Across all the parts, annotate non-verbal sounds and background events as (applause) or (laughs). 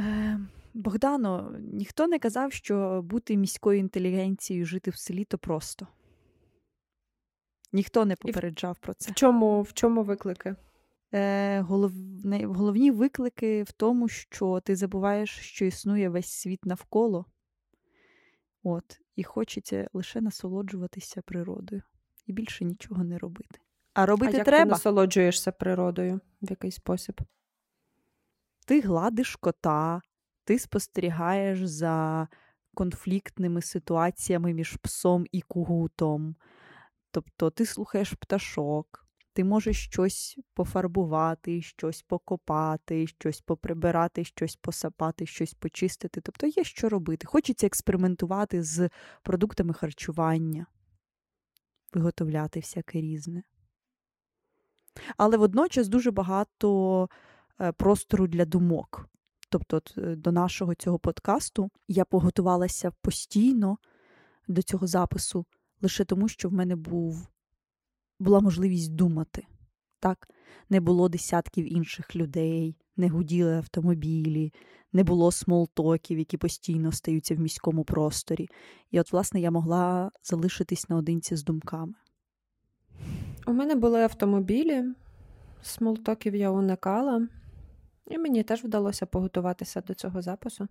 Е, Богдано, ніхто не казав, що бути міською інтелігенцією, жити в селі то просто. Ніхто не попереджав про це. В чому в чому виклики? Е, головне, Головні виклики в тому, що ти забуваєш, що існує весь світ навколо. От, І хочеться лише насолоджуватися природою і більше нічого не робити. А робити а як треба. Ти насолоджуєшся природою в якийсь спосіб. Ти гладиш кота, ти спостерігаєш за конфліктними ситуаціями між псом і кугутом. Тобто ти слухаєш пташок, ти можеш щось пофарбувати, щось покопати, щось поприбирати, щось посапати, щось почистити. Тобто є що робити. Хочеться експериментувати з продуктами харчування, виготовляти всяке різне. Але водночас дуже багато простору для думок. Тобто, е, до нашого цього подкасту я поготувалася постійно до цього запису лише тому, що в мене був, була можливість думати. Так? Не було десятків інших людей, не гуділи автомобілі, не було смолтоків, які постійно стаються в міському просторі. І от, власне, я могла залишитись наодинці з думками. У мене були автомобілі, смолтоків я уникала, і мені теж вдалося поготуватися до цього запису.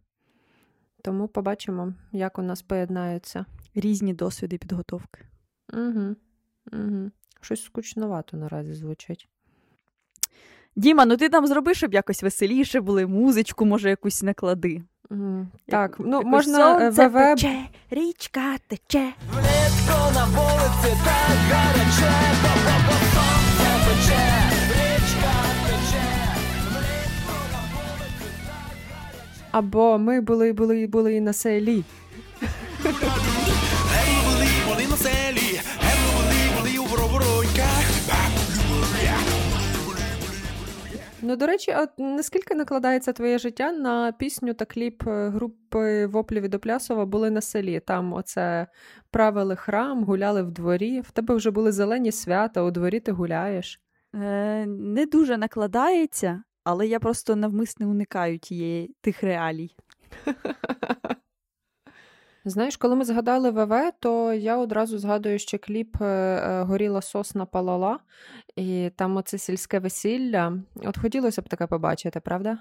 Тому побачимо, як у нас поєднаються різні досвіди підготовки. Угу. Угу. Щось скучновато наразі звучить. Діма, ну ти там зроби, щоб якось веселіше були, музичку, може, якусь наклади. Mm, так, ну можна ВВ... тече, річка тече. Влітку на вулиці так гаряче, Або ми були, були, були на селі. Ну, до речі, а наскільки накладається твоє життя на пісню та кліп е, групи Воплі від Оплясова були на селі? Там оце правили храм, гуляли в дворі. В тебе вже були зелені свята, у дворі ти гуляєш? Е, Не дуже накладається, але я просто навмисне уникаю тієї тих реалій. (laughs) Знаєш, коли ми згадали ВВ, то я одразу згадую ще кліп е, е, Горіла сосна палала, і там оце сільське весілля. От хотілося б таке побачити, правда?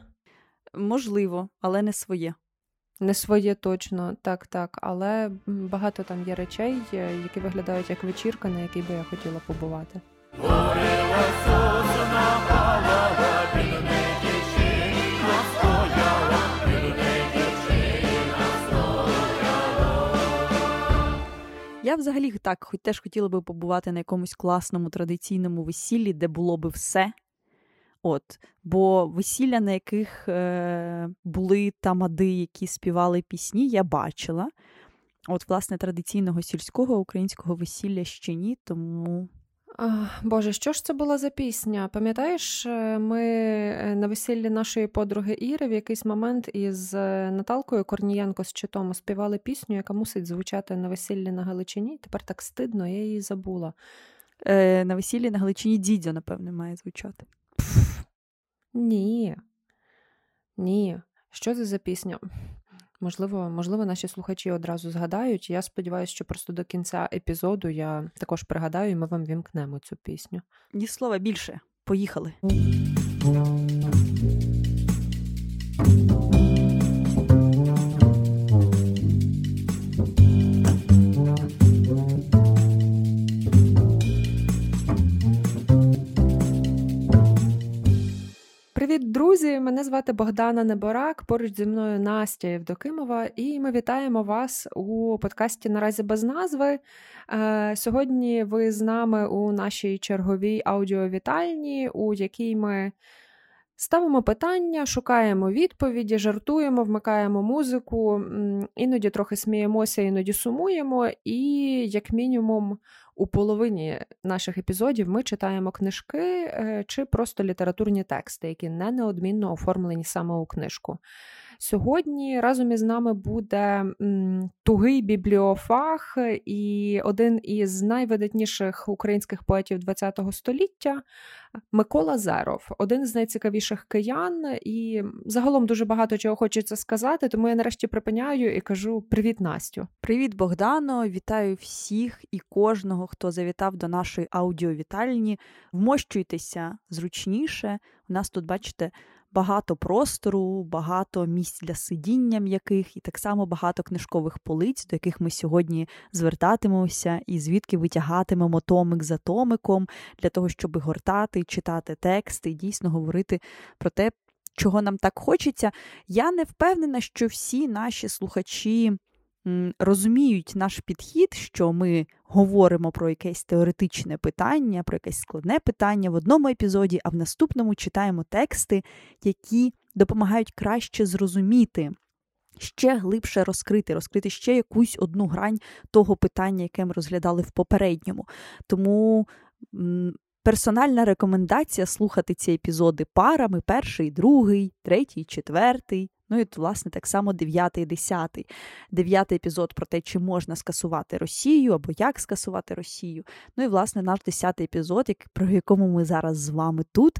Можливо, але не своє. Не своє точно, так, так. Але багато там є речей, е, які виглядають як вечірка, на якій би я хотіла побувати. Горіла сосна палала, Я взагалі так хоч теж хотіла би побувати на якомусь класному традиційному весіллі, де було би все. От, Бо весілля, на яких е, були тамади, які співали пісні, я бачила. От, власне, традиційного сільського українського весілля ще ні, тому Боже, що ж це була за пісня? Пам'ятаєш, е, ми е, на весіллі нашої подруги Іри в якийсь момент із е, Наталкою Корнієнко з Читому співали пісню, яка мусить звучати на весіллі на Галичині. Тепер так стидно, я її забула. Е, На весіллі на Галичині дідьо, напевне, має звучати. Пф, ні. Ні. Що це за пісня? Можливо, можливо, наші слухачі одразу згадають. Я сподіваюся, що просто до кінця епізоду я також пригадаю, і ми вам вімкнемо цю пісню. Ні слова більше. Поїхали. Мене звати Богдана Неборак. Поруч зі мною Настя Євдокимова, і ми вітаємо вас у подкасті Наразі без назви. Е, сьогодні ви з нами у нашій черговій аудіовітальні, у якій ми ставимо питання, шукаємо відповіді, жартуємо, вмикаємо музику, іноді трохи сміємося, іноді сумуємо, і, як мінімум, у половині наших епізодів ми читаємо книжки е, чи просто літературні тексти, які не неодмінно оформлені саме у книжку. Сьогодні разом із нами буде тугий бібліофаг і один із найвидатніших українських поетів ХХ століття Микола Зеров, один з найцікавіших киян, і загалом дуже багато чого хочеться сказати. Тому я нарешті припиняю і кажу привіт, Настю. Привіт, Богдано! Вітаю всіх і кожного, хто завітав до нашої аудіовітальні. Вмощуйтеся зручніше. У нас тут, бачите, багато простору, багато місць для сидіння м'яких, і так само багато книжкових полиць, до яких ми сьогодні звертатимемося, і звідки витягатимемо томик за томиком для того, щоб гортати, читати тексти і дійсно говорити про те, чого нам так хочеться. Я не впевнена, що всі наші слухачі розуміють наш підхід, що ми говоримо про якесь теоретичне питання, про якесь складне питання в одному епізоді, а в наступному читаємо тексти, які допомагають краще зрозуміти. Ще глибше розкрити, розкрити ще якусь одну грань того питання, яке ми розглядали в попередньому. Тому персональна рекомендація слухати ці епізоди парами: перший, другий, третій, четвертий, Ну і, власне, так само дев'ятий, десятий. Дев'ятий епізод про те, чи можна скасувати Росію або як скасувати Росію. Ну і, власне, наш десятий епізод, про якому ми зараз з вами тут,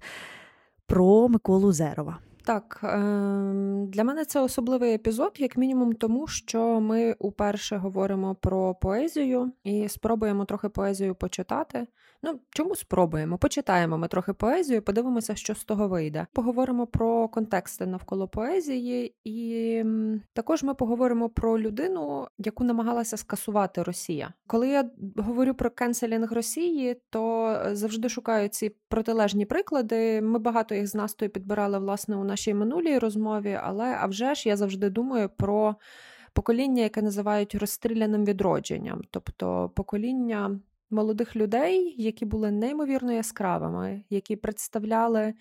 про Миколу Зерова. Так, ем, для мене це особливий епізод, як мінімум, тому що ми уперше говоримо про поезію і спробуємо трохи поезію почитати. Ну, чому спробуємо? Почитаємо ми трохи поезію, подивимося, що з того вийде. Поговоримо про контексти навколо поезії, і також ми поговоримо про людину, яку намагалася скасувати Росія. Коли я говорю про кенселінг Росії, то завжди шукаю ці протилежні приклади. Ми багато їх з Настою підбирали власне у нашій минулій розмові, але а вже ж я завжди думаю про. Покоління, яке називають розстріляним відродженням, тобто покоління молодих людей, які були неймовірно яскравими, які представляли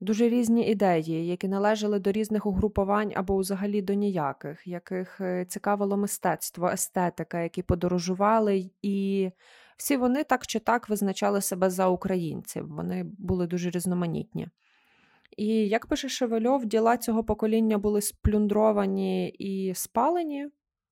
дуже різні ідеї, які належали до різних угрупувань або взагалі до ніяких, яких е, цікавило мистецтво, естетика, які подорожували, і всі вони так чи так визначали себе за українців. Вони були дуже різноманітні. І як пише Шевельов, діла цього покоління були сплюндровані і спалені.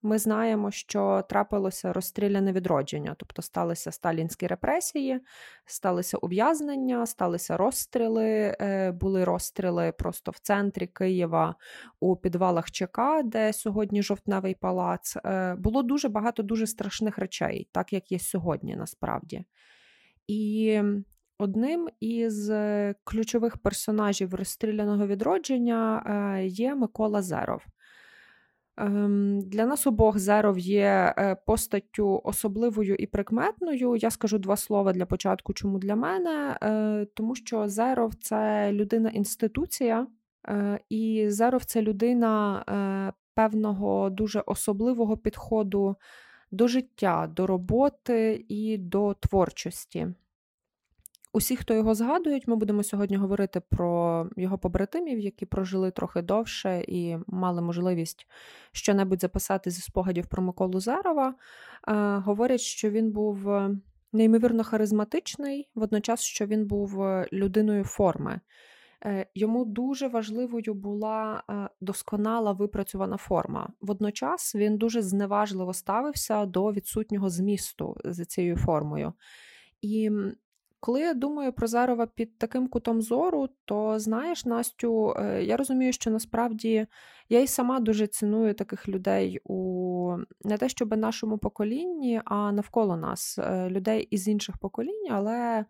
Ми знаємо, що трапилося розстріляне відродження, тобто сталися сталінські репресії, сталися ув'язнення, сталися розстріли. Е, були розстріли просто в центрі Києва у підвалах ЧК, де сьогодні жовтневий палац. Е, було дуже багато дуже страшних речей, так як є сьогодні, насправді. І одним із ключових персонажів розстріляного відродження е, є Микола Зеров. Ем, для нас обох Зеров є е, постаттю особливою і прикметною. Я скажу два слова для початку, чому для мене, е, тому що Зеров це людина-інституція, е, і Зеров це людина певного дуже особливого підходу до життя, до роботи і до творчості. Усі, хто його згадують, ми будемо сьогодні говорити про його побратимів, які прожили трохи довше і мали можливість щонебудь записати зі спогадів про Миколу Зарова. Говорять, що він був е, неймовірно харизматичний, водночас, що він був е, людиною форми. Е, йому дуже важливою була досконала випрацьована форма. Водночас він дуже зневажливо ставився до відсутнього змісту за цією формою. І коли я думаю про Зарова під таким кутом зору, то знаєш, Настю, е, я розумію, що насправді я й сама дуже ціную таких людей у не те, щоб нашому поколінні, а навколо нас, е, людей із інших поколінь, але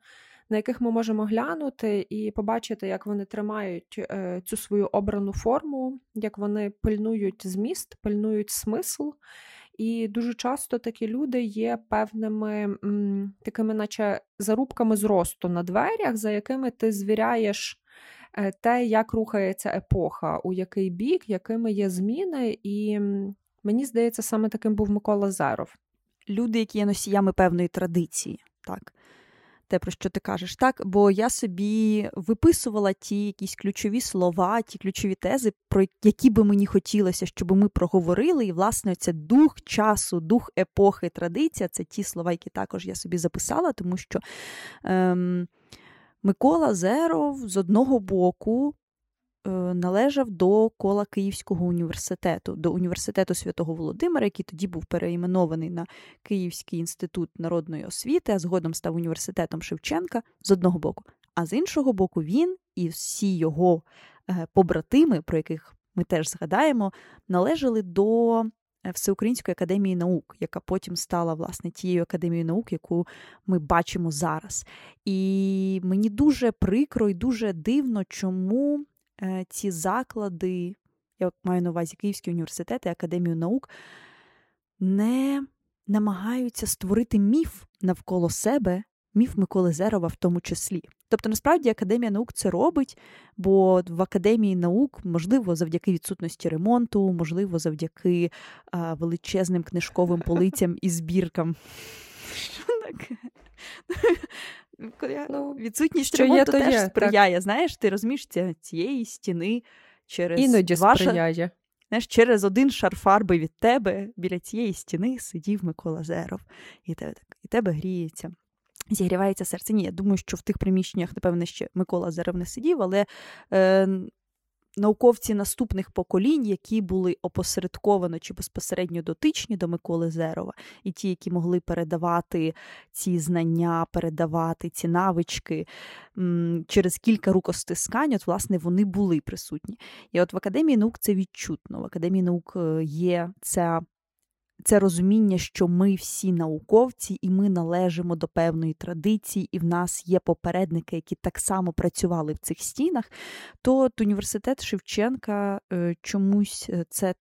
на яких ми можемо глянути і побачити, як вони тримають е, цю свою обрану форму, як вони пильнують зміст, пильнують смисл. І дуже часто такі люди є певними такими, наче зарубками зросту на дверях, за якими ти звіряєш е, те, як рухається епоха, у який бік, якими є зміни. І мені здається, саме таким був Микола Заров. Люди, які є носіями певної традиції. так. Те, про що ти кажеш, так? Бо я собі виписувала ті якісь ключові слова, ті ключові тези, про які би мені хотілося, щоб ми проговорили. І, власне, це дух часу, дух епохи, традиція це ті слова, які також я собі записала, тому що ем, Микола Зеров з одного боку належав до кола Київського університету, до університету святого Володимира, який тоді був переіменований на Київський інститут народної освіти, а згодом став університетом Шевченка з одного боку. А з іншого боку, він і всі його е, побратими, про яких ми теж згадаємо, належали до. Е, Всеукраїнської академії наук, яка потім стала власне тією академією наук, яку ми бачимо зараз. І мені дуже прикро і дуже дивно, чому Е, ці заклади, я маю на увазі Київський університет і Академію наук, не намагаються створити міф навколо себе, міф Миколи Зерова в тому числі. Тобто, насправді, Академія наук це робить, бо в Академії наук, можливо, завдяки відсутності ремонту, можливо, завдяки а, величезним книжковим полицям і збіркам. (laughs) Ну, Відсутність ремонту є, теж є, сприяє. Так. Знаєш, ти розумієш цієї стіни через Іноді ваша... сприяє. Знаєш, через один шар фарби від тебе біля цієї стіни сидів Микола Зеров, і тебе так, і тебе гріється. Зігрівається серце. Ні, я думаю, що в тих приміщеннях, напевне, ще Микола Зеров не сидів, але е, науковці наступних поколінь, які були опосередковано чи безпосередньо дотичні до Миколи Зерова, і ті, які могли передавати ці знання, передавати ці навички через кілька рукостискань, от, власне, вони були присутні. І от в Академії наук це відчутно. В Академії наук е, є ця це розуміння, що ми всі науковці, і ми належимо до певної традиції, і в нас є попередники, які так само працювали в цих стінах, то от університет Шевченка е, чомусь е, це.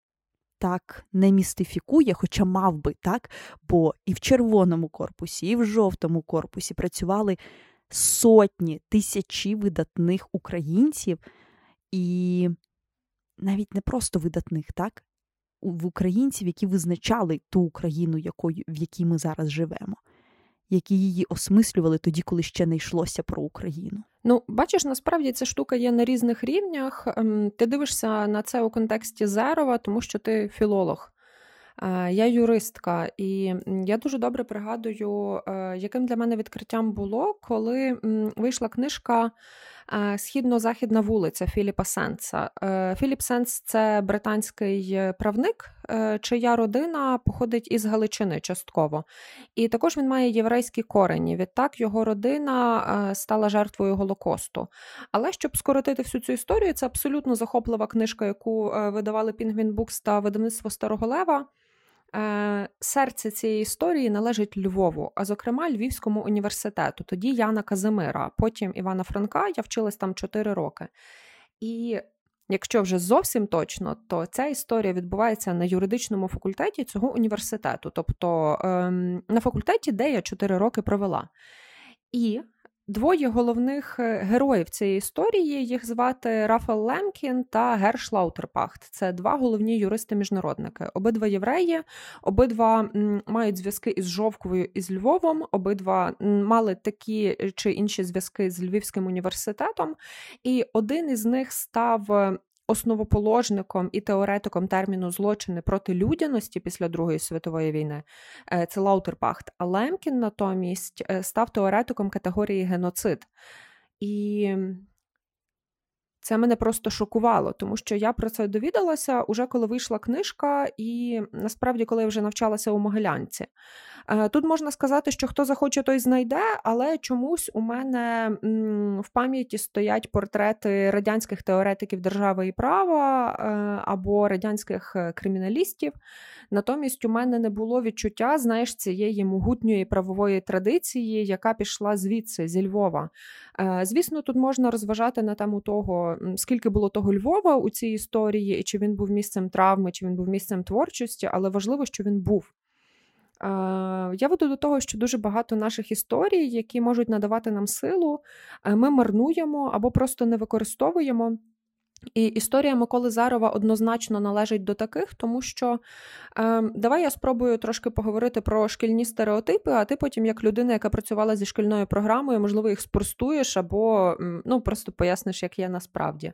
Так не містифікує, хоча мав би так, бо і в червоному корпусі, і в жовтому корпусі працювали сотні тисячі видатних українців, і навіть не просто видатних, так, в українців, які визначали ту Україну, якою, в якій ми зараз живемо, які її осмислювали тоді, коли ще не йшлося про Україну. Ну, бачиш, насправді ця штука є на різних рівнях. Ем, ти дивишся на це у контексті Зерова, тому що ти філолог. Е, я юристка, і я дуже добре пригадую, е, яким для мене відкриттям було, коли вийшла книжка східно-західна вулиця Філіпа Сенса. Е, Філіп Сенс це британський правник, е, чия родина походить із Галичини частково. І також він має єврейські корені. Відтак його родина стала жертвою Голокосту. Але щоб скоротити всю цю історію, це абсолютно захоплива книжка, яку видавали Пінгвін Букс та видавництво Старого Лева. Е, серце цієї історії належить Львову, а зокрема Львівському університету. Тоді Яна Казимира, потім Івана Франка. Я вчилась там 4 роки. І якщо вже зовсім точно, то ця історія відбувається на юридичному факультеті цього університету, тобто ем, на факультеті, де я 4 роки провела. І Двоє головних е, героїв цієї історії їх звати Рафал Лемкін та Герш Лаутерпахт. Це два головні юристи-міжнародники. Обидва євреї, обидва мають зв'язки із Жовковою і з Львовом. Обидва мали такі е, чи інші зв'язки з Львівським університетом, і один із них став е, основоположником і теоретиком терміну злочини проти людяності після Другої світової війни е, це Лаутерпахт. А Лемкін натомість е, став теоретиком категорії геноцид. І це мене просто шокувало, тому що я про це довідалася уже коли вийшла книжка, і насправді, коли я вже навчалася у Могилянці. Е, тут можна сказати, що хто захоче, той знайде, але чомусь у мене в пам'яті стоять портрети радянських теоретиків держави і права е, або радянських е, криміналістів. Натомість у мене не було відчуття, знаєш, цієї могутньої правової традиції, яка пішла звідси зі Львова. Звісно, тут можна розважати на тему того, скільки було того Львова у цій історії, і чи він був місцем травми, чи він був місцем творчості, але важливо, що він був. Я веду до того, що дуже багато наших історій, які можуть надавати нам силу, ми марнуємо або просто не використовуємо. І історія Миколи Зарова однозначно належить до таких, тому що е, давай я спробую трошки поговорити про шкільні стереотипи, а ти потім, як людина, яка працювала зі шкільною програмою, можливо, їх спростуєш або ну, просто поясниш, як є насправді.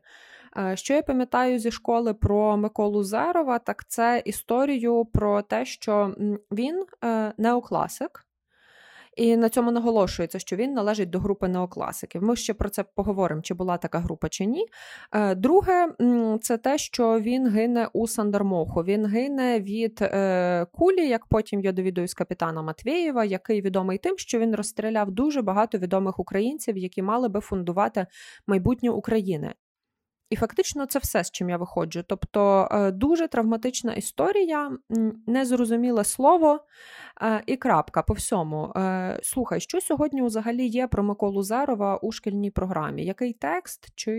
Е, що я пам'ятаю зі школи про Миколу Зарова, так це історію про те, що він е, неокласик. І на цьому наголошується, що він належить до групи неокласиків. Ми ще про це поговоримо, чи була така група, чи ні. Е, друге, це те, що він гине у Сандармоху. Він гине від кулі, як потім я довідуюсь капітана Матвєєва, який відомий тим, що він розстріляв дуже багато відомих українців, які мали би фундувати майбутнє України. І фактично це все, з чим я виходжу. Тобто е, дуже травматична історія, незрозуміле слово е, і крапка по всьому. Е, слухай, що сьогодні взагалі є про Миколу Зерова у шкільній програмі? Який текст чи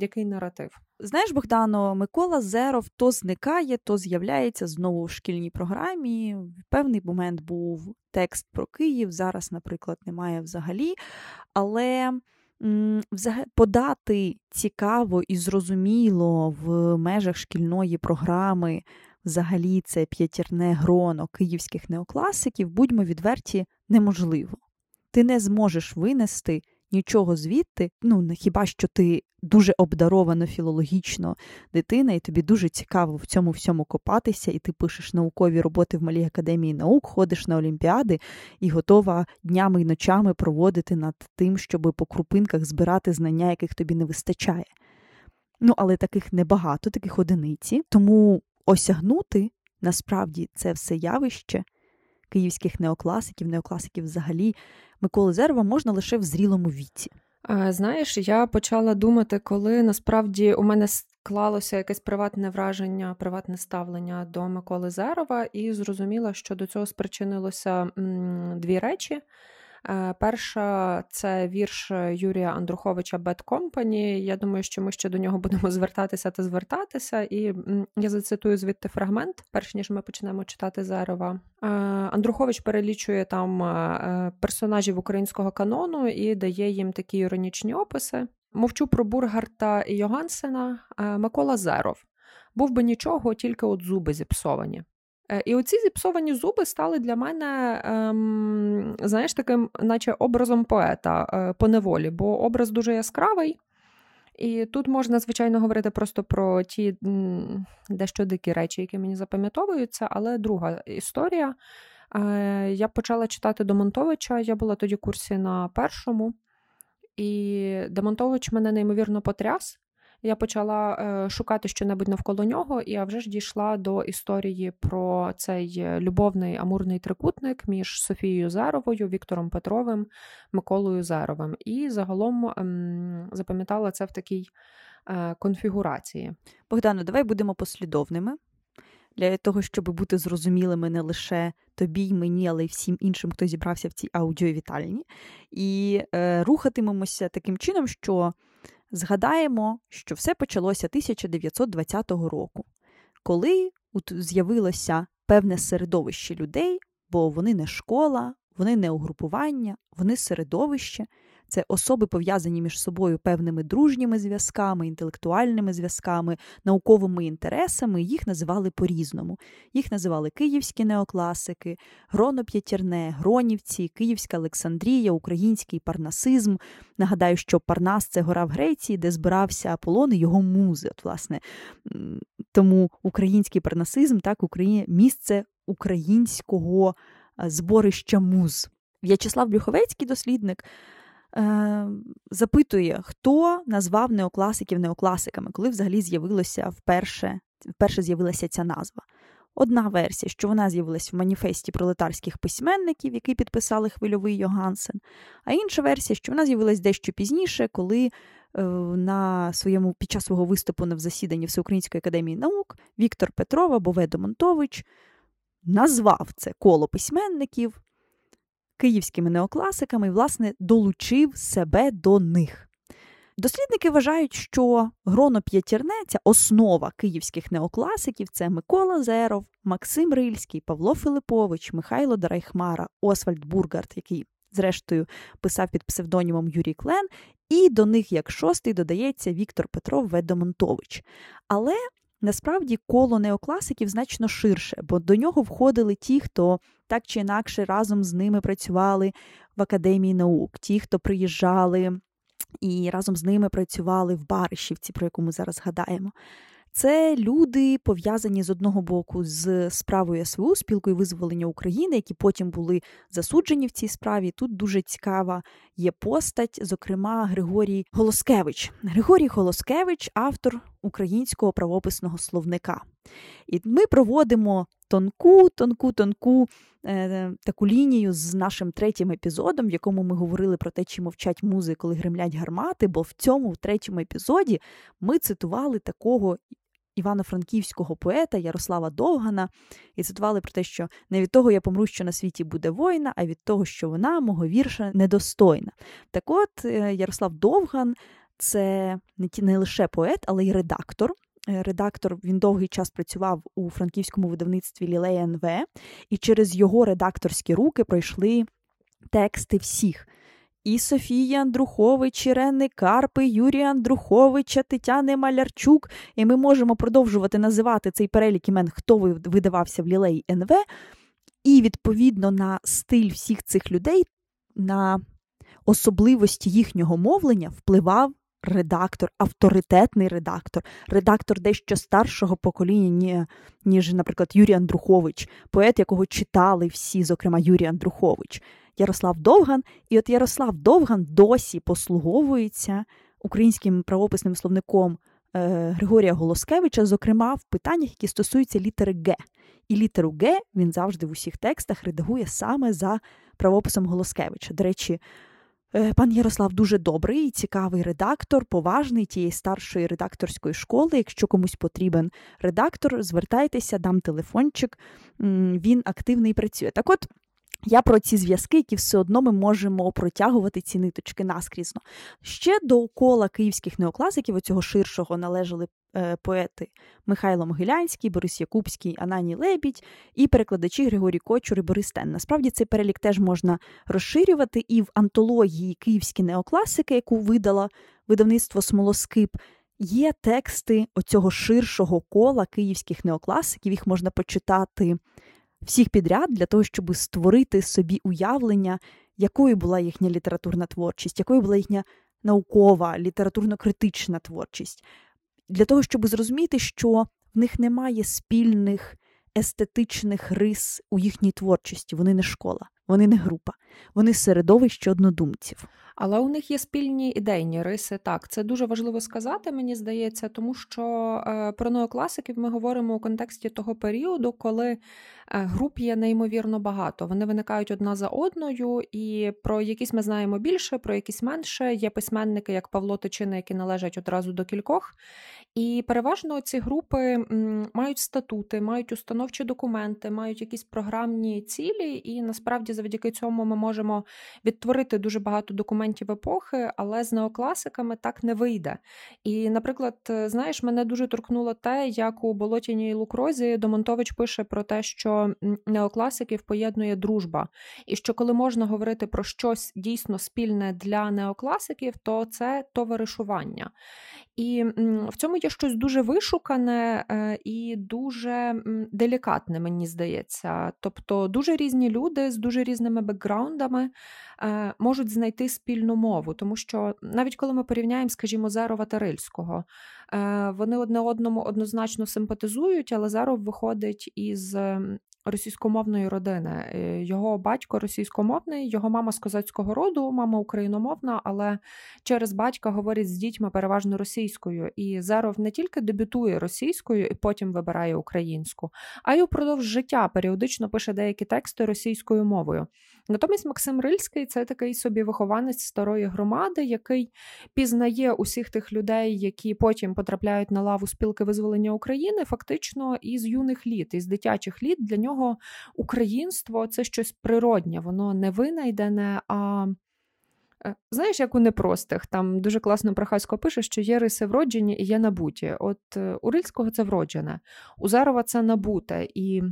який наратив? Знаєш, Богдано, Микола Зеров то зникає, то з'являється знову в шкільній програмі. В певний момент був текст про Київ, зараз, наприклад, немає взагалі. Але подати цікаво і зрозуміло в межах шкільної програми взагалі це п'ятірне гроно київських неокласиків, будьмо відверті, неможливо. Ти не зможеш винести нічого звідти, ну хіба що ти дуже обдарована філологічно дитина, і тобі дуже цікаво в цьому всьому копатися, і ти пишеш наукові роботи в Малій академії наук, ходиш на олімпіади і готова днями і ночами проводити над тим, щоб по крупинках збирати знання, яких тобі не вистачає. Ну, але таких небагато, таких одиниці. Тому осягнути насправді це все явище київських неокласиків, неокласиків взагалі Миколи Зерва можна лише в зрілому віці. Знаєш, я почала думати, коли насправді у мене склалося якесь приватне враження, приватне ставлення до Миколи Зерова, і зрозуміла, що до цього спричинилося дві речі. Е, перша це вірш Юрія Андруховича Bad Company. Я думаю, що ми ще до нього будемо (laughs) звертатися та звертатися. І я зацитую звідти фрагмент, перш ніж ми почнемо читати Зерова. Е, Андрухович перелічує там е, персонажів українського канону і дає їм такі іронічні описи. Мовчу про Бургарта і Йогансена, Микола Зеров. Був би нічого, тільки от зуби зіпсовані. Е, і оці зіпсовані зуби стали для мене, ем, знаєш, таким, наче образом поета е, по неволі, бо образ дуже яскравий. І тут можна, звичайно, говорити просто про ті дещо дикі речі, які мені запам'ятовуються, але друга історія. Е, я почала читати Домонтовича, я була тоді в курсі на першому, і Домонтович мене неймовірно потряс. Я почала е, шукати щонебудь навколо нього, і а вже ж дійшла до історії про цей любовний амурний трикутник між Софією Заровою, Віктором Петровим, Миколою Заровим. І загалом ем, запам'ятала це в такій е, конфігурації. Богдано, давай будемо послідовними. Для того, щоб бути зрозумілими не лише тобі й мені, але й всім іншим, хто зібрався в цій аудіовітальні. І е, рухатимемося таким чином, що Згадаємо, що все почалося 1920 року, коли з'явилося певне середовище людей, бо вони не школа, вони не угрупування, вони середовище, це особи пов'язані між собою певними дружніми зв'язками, інтелектуальними зв'язками, науковими інтересами. Їх називали по-різному. Їх називали київські неокласики, Гроно-П'ятірне, Гронівці, Київська Олександрія, український парнасизм. Нагадаю, що Парнас це гора в Греції, де збирався Аполлон і його музи. От, власне. Тому український парнасизм, так, Україна, місце українського зборища муз. В'ячеслав Брюховецький дослідник е, запитує, хто назвав неокласиків неокласиками, коли взагалі з'явилося вперше, вперше з'явилася ця назва. Одна версія, що вона з'явилася в маніфесті пролетарських письменників, який підписали хвильовий Йогансен, а інша версія, що вона з'явилася дещо пізніше, коли е, на своєму під час свого виступу на засіданні Всеукраїнської академії наук Віктор Петров або Ведомонтович назвав це коло письменників київськими неокласиками і, власне, долучив себе до них. Дослідники вважають, що гроно ця основа київських неокласиків це Микола Зеров, Максим Рильський, Павло Филипович, Михайло Драйхмара, Освальд Бургард, який зрештою, писав під псевдонімом Юрій Клен, і до них, як шостий, додається Віктор Петров Ведомонтович. Але насправді коло неокласиків значно ширше, бо до нього входили ті, хто так чи інакше разом з ними працювали в академії наук, ті, хто приїжджали і разом з ними працювали в Баришівці, про яку ми зараз згадаємо. Це люди пов'язані з одного боку з справою СВУ, спілкою визволення України, які потім були засуджені в цій справі. Тут дуже цікава є постать, зокрема Григорій Голоскевич. Григорій Голоскевич, автор українського правописного словника. І ми проводимо тонку, тонку, тонку е, таку лінію з нашим третім епізодом, в якому ми говорили про те, чи мовчать музи, коли гремлять гармати. Бо в цьому в третьому епізоді ми цитували такого. Івано-франківського поета Ярослава Довгана і цитували про те, що не від того я помру, що на світі буде воїна, а від того, що вона мого вірша недостойна. Так от е, Ярослав Довган це не лише поет, але й редактор. Е, редактор він довгий час працював у франківському видавництві Лілея НВ, і через його редакторські руки пройшли тексти всіх. І Софії Андрухович, Ірени Карпи, Юрія Андруховича, Тетяни Малярчук. І ми можемо продовжувати називати цей перелік імен, хто видавався в Лілеї НВ. І відповідно на стиль всіх цих людей, на особливості їхнього мовлення впливав редактор, авторитетний редактор, редактор дещо старшого покоління, ніж, наприклад, Юрій Андрухович, поет, якого читали всі, зокрема Юрій Андрухович, Ярослав Довган. І от Ярослав Довган досі послуговується українським правописним словником е, Григорія Голоскевича, зокрема в питаннях, які стосуються літери Г. І літеру Г він завжди в усіх текстах редагує саме за правописом Голоскевича. До речі, Е, пан Ярослав дуже добрий, і цікавий редактор, поважний тієї старшої редакторської школи. Якщо комусь потрібен редактор, звертайтеся, дам телефончик, він активний і працює. Так от. Я про ці зв'язки, які все одно ми можемо протягувати ці ниточки наскрізно. Ще до кола київських неокласиків, оцього ширшого, належали е, поети Михайло Могилянський, Борис Якубський, Ананій Лебідь і перекладачі Григорій Кочур і Борис Тен. Насправді цей перелік теж можна розширювати і в антології Київські неокласики, яку видала видавництво Смолоскип. Є тексти оцього ширшого кола київських неокласиків, їх можна почитати всіх підряд для того, щоб створити собі уявлення, якою була їхня літературна творчість, якою була їхня наукова, літературно-критична творчість, для того, щоб зрозуміти, що в них немає спільних естетичних рис у їхній творчості. Вони не школа, вони не група, вони середовище однодумців. Але у них є спільні ідейні риси. Так, це дуже важливо сказати, мені здається, тому що е, про неокласиків ми говоримо у контексті того періоду, коли е, груп є неймовірно багато. Вони виникають одна за одною, і про якісь ми знаємо більше, про якісь менше. Є письменники, як Павло Точина, які належать одразу до кількох. І переважно ці групи мають статути, мають установчі документи, мають якісь програмні цілі, і насправді завдяки цьому ми можемо відтворити дуже багато документів епохи, але з неокласиками так не вийде. І, наприклад, знаєш, мене дуже торкнуло те, як у Болотіній Лукрозі Домонтович пише про те, що неокласиків поєднує дружба, і що коли можна говорити про щось дійсно спільне для неокласиків, то це товаришування. І в цьому є щось дуже вишукане е, і дуже делікатне, мені здається. Тобто, дуже різні люди з дуже різними бекграундами е, можуть знайти спільну мову, тому що навіть коли ми порівняємо, скажімо, Зерова та Рильського, е, вони одне одному однозначно симпатизують, але Зеров виходить із російськомовної родини. Е, його батько російськомовний, його мама з козацького роду, мама україномовна, але через батька говорить з дітьми переважно російською. І Зеров не тільки дебютує російською і потім вибирає українську, а й упродовж життя періодично пише деякі тексти російською мовою. Натомість Максим Рильський це такий собі вихованець старої громади, який пізнає усіх тих людей, які потім потрапляють на лаву спілки визволення України, фактично із юних літ, із дитячих літ для нього українство це щось природнє, воно не винайдене, а. Е, знаєш, як у непростих, там дуже класно Прохасько пише, що є риси вроджені і є набуті. От е, у Рильського це вроджене, у Зарова це набуте. І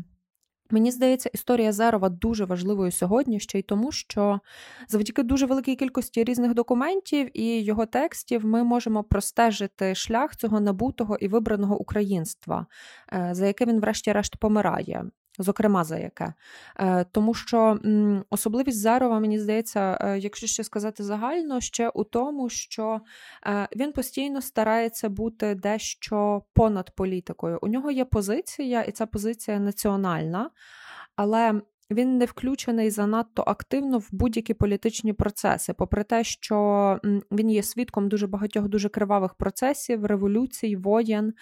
Мені здається, історія Зерова дуже важливою сьогодні ще й тому, що завдяки дуже великій кількості різних документів і його текстів ми можемо простежити шлях цього набутого і вибраного українства, е, за яке він, врешті-решт, помирає. Зокрема, за яке. Е, тому що особливість Зарова, мені здається, е, якщо ще сказати загально, ще у тому, що він постійно старається бути дещо понад політикою. У нього є позиція, і ця позиція національна, але він не включений занадто активно в будь-які політичні процеси, попри те, що він є свідком дуже багатьох дуже кривавих процесів, революцій, воєн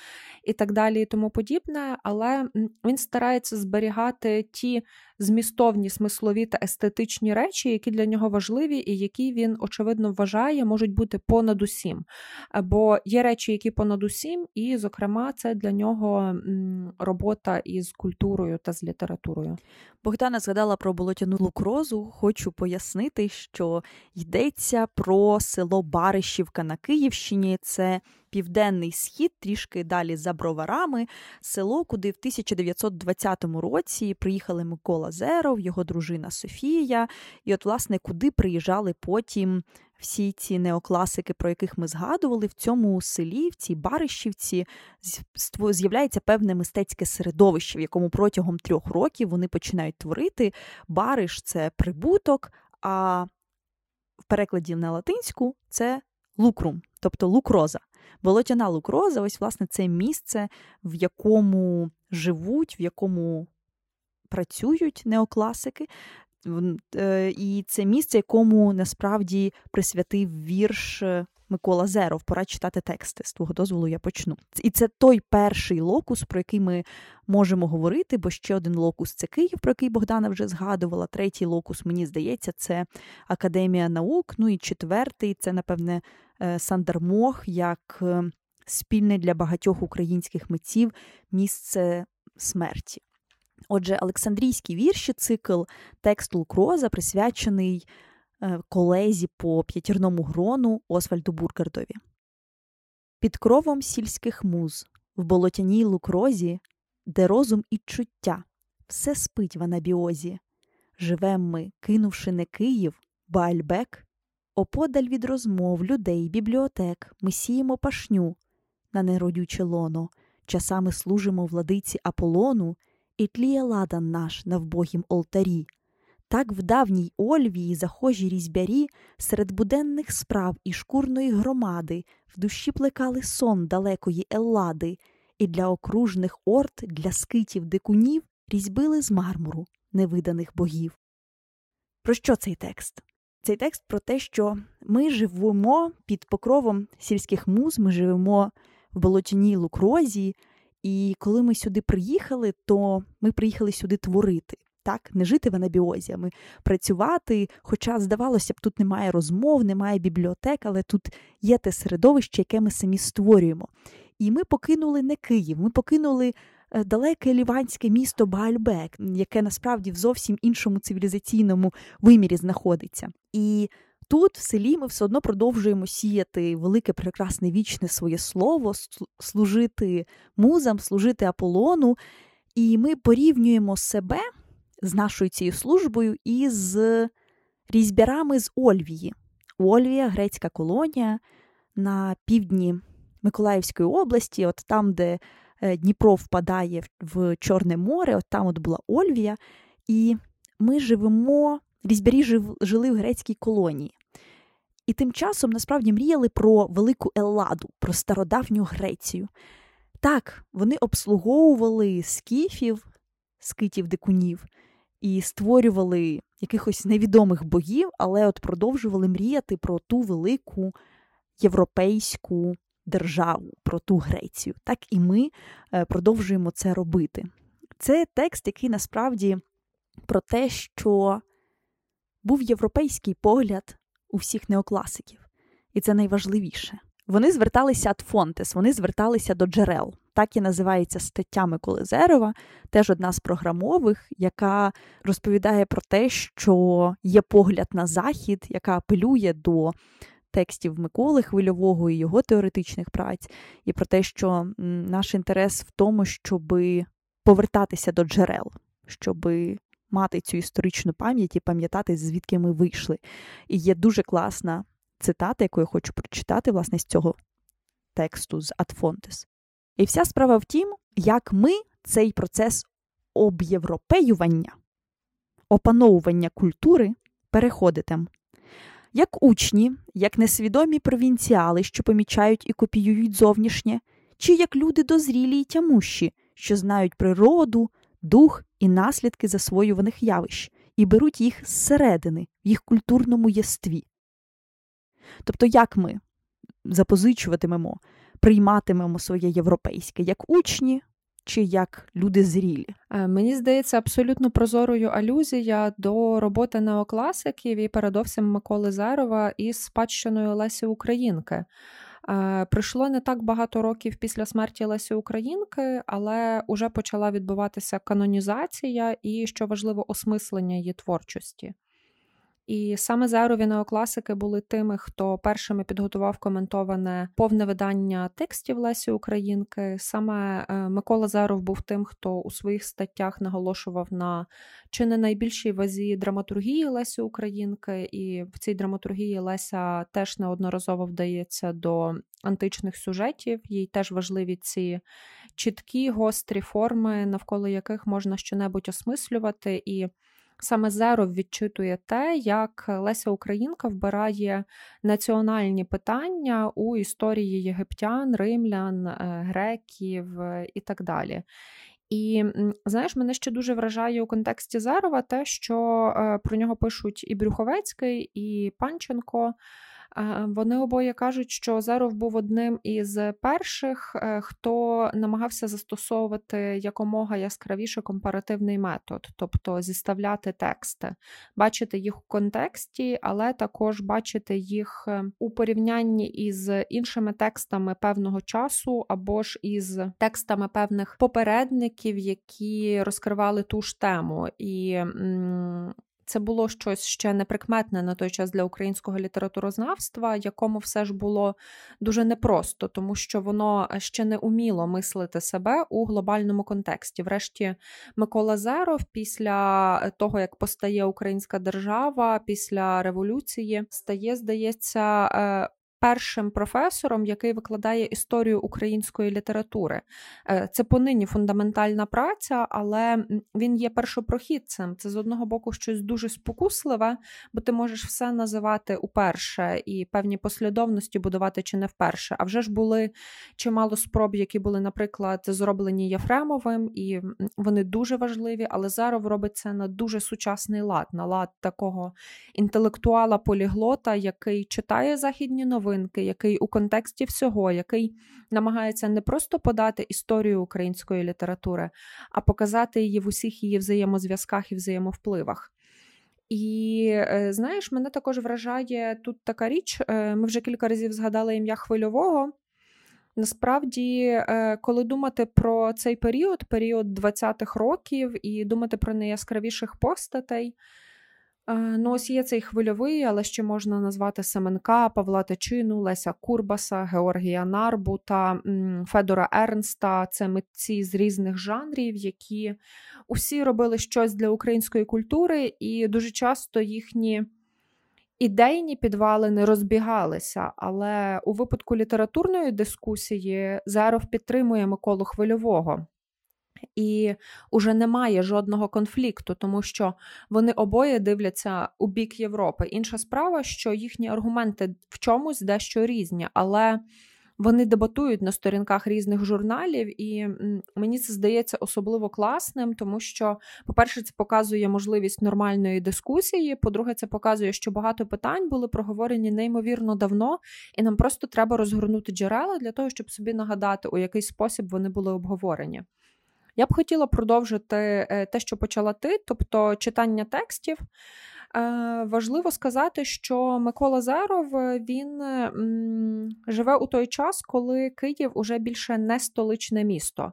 і так далі, і тому подібне. Але він старається зберігати ті змістовні, смислові та естетичні речі, які для нього важливі, і які він очевидно вважає, можуть бути понад усім. Бо є речі, які понад усім, і, зокрема, це для нього робота із культурою та з літературою. Богдана згадала про болотяну лукрозу. Хочу пояснити, що йдеться про село Баришівка на Київщині. Це південний схід, трішки далі за броварами, село, куди в 1920 році приїхали Микола Зеров, його дружина Софія. І, от, власне, куди приїжджали потім всі ці неокласики, про яких ми згадували, в цьому селі, в цій Барищівці, з'являється певне мистецьке середовище, в якому протягом трьох років вони починають творити. Бариш це прибуток, а в перекладі на латинську це лукрум, тобто лукроза. Болотяна лукроза, ось, власне, це місце, в якому живуть, в якому працюють неокласики. Е, і це місце, якому насправді присвятив вірш е, Микола Зеров. Пора читати тексти. З твого дозволу я почну. І це той перший локус, про який ми можемо говорити, бо ще один локус це Київ, про який Богдана вже згадувала. Третій локус, мені здається, це Академія наук. Ну і четвертий це, напевне, е, Сандармох, як спільне для багатьох українських митців місце смерті. Отже, Олександрійський вірші цикл текст Лукроза присвячений е, колезі по п'ятірному грону Освальду Бургардові. Під кровом сільських муз, в болотяній лукрозі, де розум і чуття, все спить в анабіозі. Живем ми, кинувши не Київ, Баальбек, оподаль від розмов, людей, бібліотек, ми сіємо пашню на неродюче лоно, часами служимо владиці Аполлону і тліє ладан наш на вбогім олтарі. Так в давній Ольвії захожі різьбярі серед буденних справ і шкурної громади в душі плекали сон далекої Еллади, і для окружних орд, для скитів дикунів різьбили з мармуру невиданих богів. Про що цей текст? Цей текст про те, що ми живемо під покровом сільських муз, ми живемо в болотяній лукрозі, і коли ми сюди приїхали, то ми приїхали сюди творити. Так, не жити в анабіозі, а ми працювати. Хоча, здавалося б, тут немає розмов, немає бібліотек, але тут є те середовище, яке ми самі створюємо. І ми покинули не Київ, ми покинули е, далеке ліванське місто Баальбек, яке насправді в зовсім іншому цивілізаційному вимірі знаходиться. І Тут, в селі, ми все одно продовжуємо сіяти велике, прекрасне вічне своє слово, служити музам, служити Аполлону, і ми порівнюємо себе з нашою цією службою із різьбярами з Ольвії. Ольвія, грецька колонія на півдні Миколаївської області, от там, де е, Дніпро впадає в Чорне море, от там от була Ольвія, і ми живемо різьбярі жили в грецькій колонії. І тим часом насправді мріяли про велику Елладу, про стародавню Грецію. Так, вони обслуговували скіфів, скитів дикунів, і створювали якихось невідомих богів, але от продовжували мріяти про ту велику європейську державу, про ту Грецію. Так і ми е, продовжуємо це робити. Це текст, який насправді про те, що був європейський погляд у всіх неокласиків, і це найважливіше. Вони зверталися ad fontes, вони зверталися до джерел. Так і називається стаття Миколи Зерова, теж одна з програмових, яка розповідає про те, що є погляд на захід, яка апелює до текстів Миколи Хвильового і його теоретичних праць, і про те, що наш інтерес в тому, щоб повертатися до джерел, щоб мати цю історичну пам'ять і пам'ятати, звідки ми вийшли. І є дуже класна цитата, яку я хочу прочитати, власне, з цього тексту з Адфонтес. І вся справа в тім, як ми цей процес об'європеювання, опановування культури переходитим. Як учні, як несвідомі провінціали, що помічають і копіюють зовнішнє, чи як люди дозрілі й тямущі, що знають природу, дух і наслідки засвоюваних явищ, і беруть їх зсередини, в їх культурному єстві. Тобто, як ми запозичуватимемо, прийматимемо своє європейське як учні, чи як люди зрілі? Е, мені здається, абсолютно прозорою алюзія до роботи неокласиків і передовсім Миколи Зарова із спадщиною Лесі Українки. Е, пройшло не так багато років після смерті Лесі Українки, але вже почала відбуватися канонізація і, що важливо, осмислення її творчості. І саме Зерові неокласики були тими, хто першими підготував коментоване повне видання текстів Лесі Українки. Саме е, Микола Зеров був тим, хто у своїх статтях наголошував на чи не найбільшій вазі драматургії Лесі Українки, і в цій драматургії Леся теж неодноразово вдається до античних сюжетів. Їй теж важливі ці чіткі гострі форми, навколо яких можна щонебудь осмислювати. і Саме Зеров відчитує те, як Леся Українка вбирає національні питання у історії єгиптян, римлян, е, греків е, і так далі. І знаєш, мене ще дуже вражає у контексті Зерова те, що е, про нього пишуть і Брюховецький, і Панченко. Вони обоє кажуть, що Зеров був одним із перших, е, хто намагався застосовувати якомога яскравіше компаративний метод, тобто зіставляти тексти, бачити їх у контексті, але також бачити їх е, у порівнянні із іншими текстами певного часу, або ж із текстами певних попередників, які розкривали ту ж тему. І це було щось ще неприкметне на той час для українського літературознавства, якому все ж було дуже непросто, тому що воно ще не уміло мислити себе у глобальному контексті. Врешті, Микола Зеров, після того як постає українська держава, після революції, стає, здається, е, першим професором, який викладає історію української літератури. Е, це понині фундаментальна праця, але він є першопрохідцем. Це з одного боку щось дуже спокусливе, бо ти можеш все називати уперше і певні послідовності будувати чи не вперше. А вже ж були чимало спроб, які були, наприклад, зроблені Єфремовим, і вони дуже важливі, але Заров робить це на дуже сучасний лад, на лад такого інтелектуала-поліглота, який читає західні новини новинки, який у контексті всього, який намагається не просто подати історію української літератури, а показати її в усіх її взаємозв'язках і взаємовпливах. І е, знаєш, мене також вражає тут така річ. Е, ми вже кілька разів згадали ім'я хвильового. Насправді, е, коли думати про цей період, період 20-х років, і думати про найяскравіших постатей, Ну, ось є цей хвильовий, але ще можна назвати Семенка, Павла Тичину, Леся Курбаса, Георгія Нарбута, Федора Ернста. Це митці з різних жанрів, які усі робили щось для української культури, і дуже часто їхні ідейні підвалини розбігалися. Але у випадку літературної дискусії Зеров підтримує Миколу Хвильового і уже немає жодного конфлікту, тому що вони обоє дивляться у бік Європи. Інша справа, що їхні аргументи в чомусь дещо різні, але вони дебатують на сторінках різних журналів, і мені це здається особливо класним, тому що, по-перше, це показує можливість нормальної дискусії. По-друге, це показує, що багато питань були проговорені неймовірно давно, і нам просто треба розгорнути джерела для того, щоб собі нагадати, у який спосіб вони були обговорені. Я б хотіла продовжити е, те, що почала ти, тобто читання текстів. Е, важливо сказати, що Микола Зеров е, він живе у той час, коли Київ уже більше не столичне місто.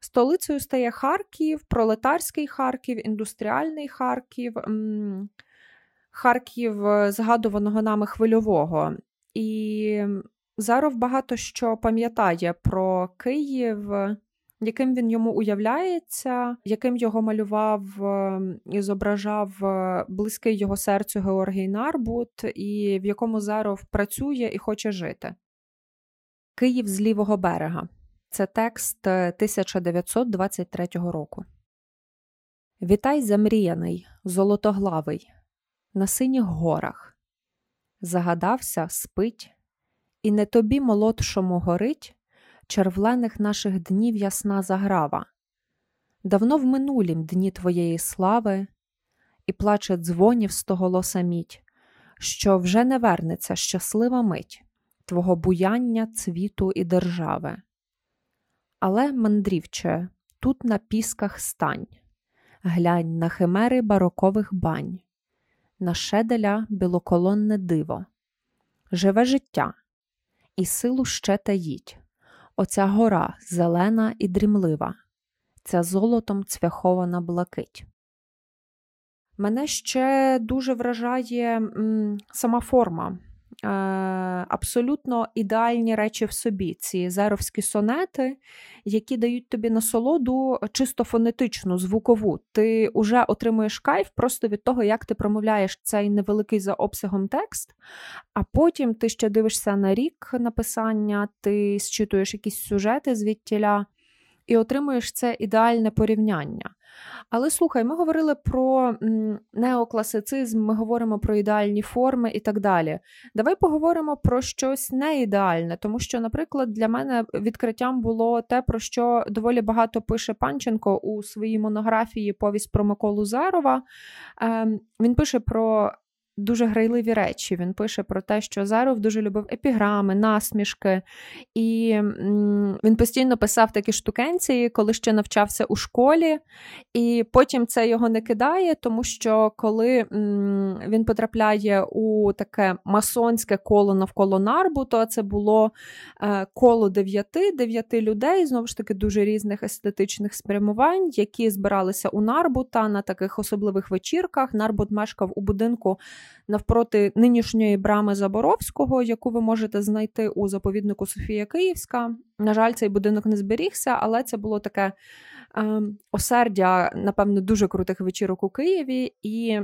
Столицею стає Харків, пролетарський Харків, індустріальний Харків, Харків згадуваного нами хвильового. І Заров багато що пам'ятає про Київ яким він йому уявляється, яким його малював і зображав е, близький його серцю Георгій Нарбут, і в якому Зеров працює і хоче жити. Київ з лівого берега. Це текст 1923 е, року. Вітай замріяний, золотоглавий, на синіх горах. Загадався, спить, і не тобі молодшому горить червлених наших днів ясна заграва. Давно в минулім дні твоєї слави, і плаче дзвонів стоголоса мідь, що вже не вернеться щаслива мить Твого буяння, цвіту і держави. Але, мандрівче, тут на пісках стань, глянь на химери барокових бань, на шеделя білоколонне диво, живе життя, і силу ще таїть, оця гора зелена і дрімлива, ця золотом цвяхована блакить. Мене ще дуже вражає м, сама форма абсолютно ідеальні речі в собі. Ці зеровські сонети, які дають тобі насолоду чисто фонетичну, звукову. Ти вже отримуєш кайф просто від того, як ти промовляєш цей невеликий за обсягом текст, а потім ти ще дивишся на рік написання, ти зчитуєш якісь сюжети звідтіля і отримуєш це ідеальне порівняння. Але слухай, ми говорили про неокласицизм, ми говоримо про ідеальні форми і так далі. Давай поговоримо про щось неідеальне, тому що, наприклад, для мене відкриттям було те, про що доволі багато пише Панченко у своїй монографії Повість про Миколу Зарова. Ем, він пише про дуже грайливі речі. Він пише про те, що Заров дуже любив епіграми, насмішки, і він постійно писав такі штукенці, коли ще навчався у школі, і потім це його не кидає, тому що коли він потрапляє у таке масонське коло навколо нарбу, то це було е, коло дев'яти дев'яти людей, знову ж таки, дуже різних естетичних спрямувань, які збиралися у Нарбута на таких особливих вечірках. Нарбут мешкав у будинку навпроти нинішньої брами Заборовського, яку ви можете знайти у заповіднику Софія Київська. На жаль, цей будинок не зберігся, але це було таке осердя, напевно, дуже крутих вечірок у Києві, і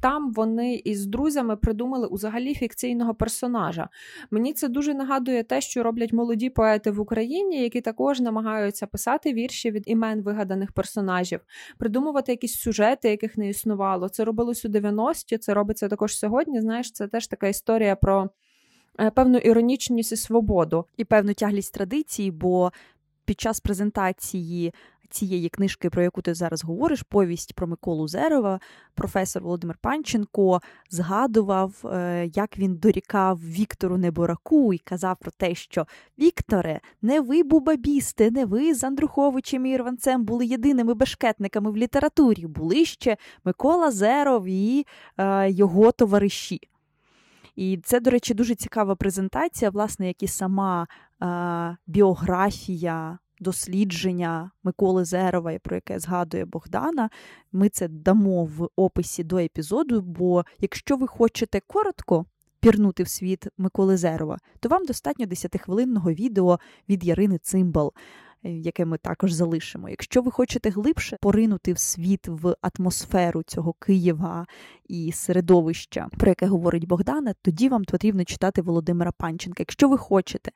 там вони із друзями придумали взагалі фікційного персонажа. Мені це дуже нагадує те, що роблять молоді поети в Україні, які також намагаються писати вірші від імен вигаданих персонажів, придумувати якісь сюжети, яких не існувало. Це робилось у 90-ті, це робиться також сьогодні. Знаєш, це теж така історія про. Е, певну іронічність і свободу і певну тяглість традиції, бо під час презентації цієї книжки, про яку ти зараз говориш, повість про Миколу Зерова, професор Володимир Панченко згадував, е, як він дорікав Віктору Небораку і казав про те, що Вікторе, не ви бубабісти, не ви з Андруховичем і Ірванцем були єдиними бешкетниками в літературі, були ще Микола Зеров і е, його товариші. І це, до речі, дуже цікава презентація, власне, як і сама е, біографія дослідження Миколи Зерова, про яке згадує Богдана. Ми це дамо в описі до епізоду. Бо якщо ви хочете коротко пірнути в світ Миколи Зерова, то вам достатньо 10-хвилинного відео від Ярини Цимбал. Е, яке ми також залишимо. Якщо ви хочете глибше поринути в світ в атмосферу цього Києва і середовища, про яке говорить Богдана, тоді вам потрібно читати Володимира Панченка. Якщо ви хочете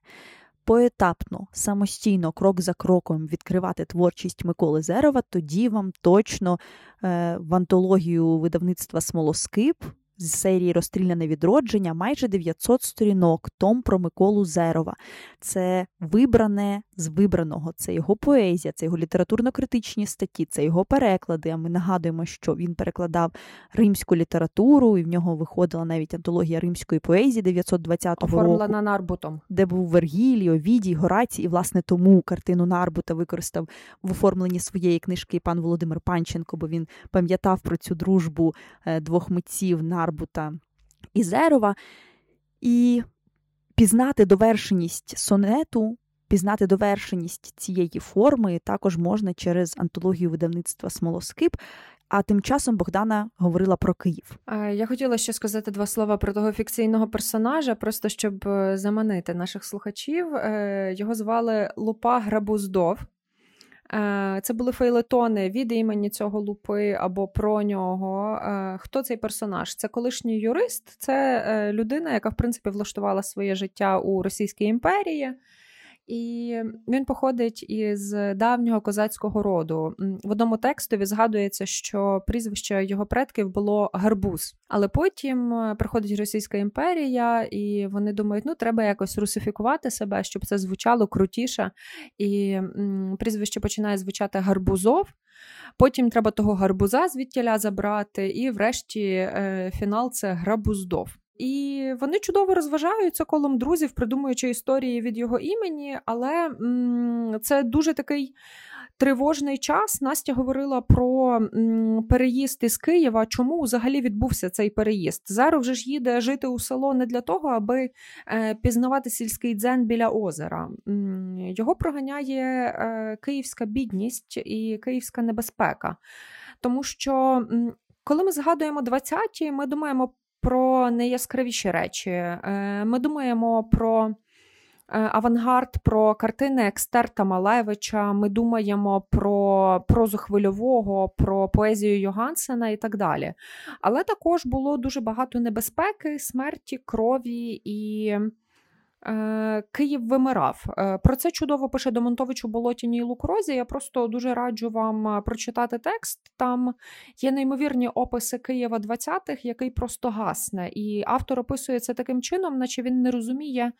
поетапно, самостійно, крок за кроком відкривати творчість Миколи Зерова, тоді вам точно е, в антологію видавництва Смолоскип з серії Розстріляне відродження майже 900 сторінок, том про Миколу Зерова. Це вибране з вибраного, це його поезія, це його літературно-критичні статті, це його переклади. А ми нагадуємо, що він перекладав римську літературу, і в нього виходила навіть антологія римської поезії 920 року. Оформлена Нарбутом, де був Вергілій, Овідій, Горацій, і власне тому картину Нарбута використав в оформленні своєї книжки пан Володимир Панченко, бо він пам'ятав про цю дружбу е, двох митців Нарбута і Зерова. І пізнати довершеність сонету Пізнати довершеність цієї форми також можна через антологію видавництва Смолоскип. А тим часом Богдана говорила про Київ. Я хотіла ще сказати два слова про того фікційного персонажа, просто щоб е, заманити наших слухачів. Е, його звали Лупа Грабуздов. Е, це були фейлетони від імені цього лупи або про нього. Е, хто цей персонаж? Це колишній юрист, це е, людина, яка в принципі влаштувала своє життя у Російській імперії. І він походить із давнього козацького роду. В одному текстові згадується, що прізвище його предків було гарбуз. Але потім е, приходить Російська імперія, і вони думають, ну треба якось русифікувати себе, щоб це звучало крутіше. І прізвище починає звучати гарбузов. Потім треба того гарбуза звідтіля забрати, і, врешті, е, фінал це грабуздов. І вони чудово розважаються колом друзів, придумуючи історії від його імені, але м- це дуже такий. Тривожний час Настя говорила про переїзд із Києва. Чому взагалі відбувся цей переїзд? Зараз вже ж їде жити у село не для того, аби е, пізнавати сільський дзен біля озера. Його проганяє е, київська бідність і київська небезпека. Тому що, коли ми згадуємо 20-ті, ми думаємо про найяскравіші речі. Е, ми думаємо про е, авангард, про картини Екстерта Малевича. Ми думаємо про прозу хвильового, про поезію Йогансена і так далі. Але також було дуже багато небезпеки, смерті, крові і. Е, Київ вимирав. Е, про це чудово пише Домонтович у Болотіні і Лукрозі. Я просто дуже раджу вам е, прочитати текст. Там є неймовірні описи Києва 20-х, який просто гасне. І автор описує це таким чином, наче він не розуміє,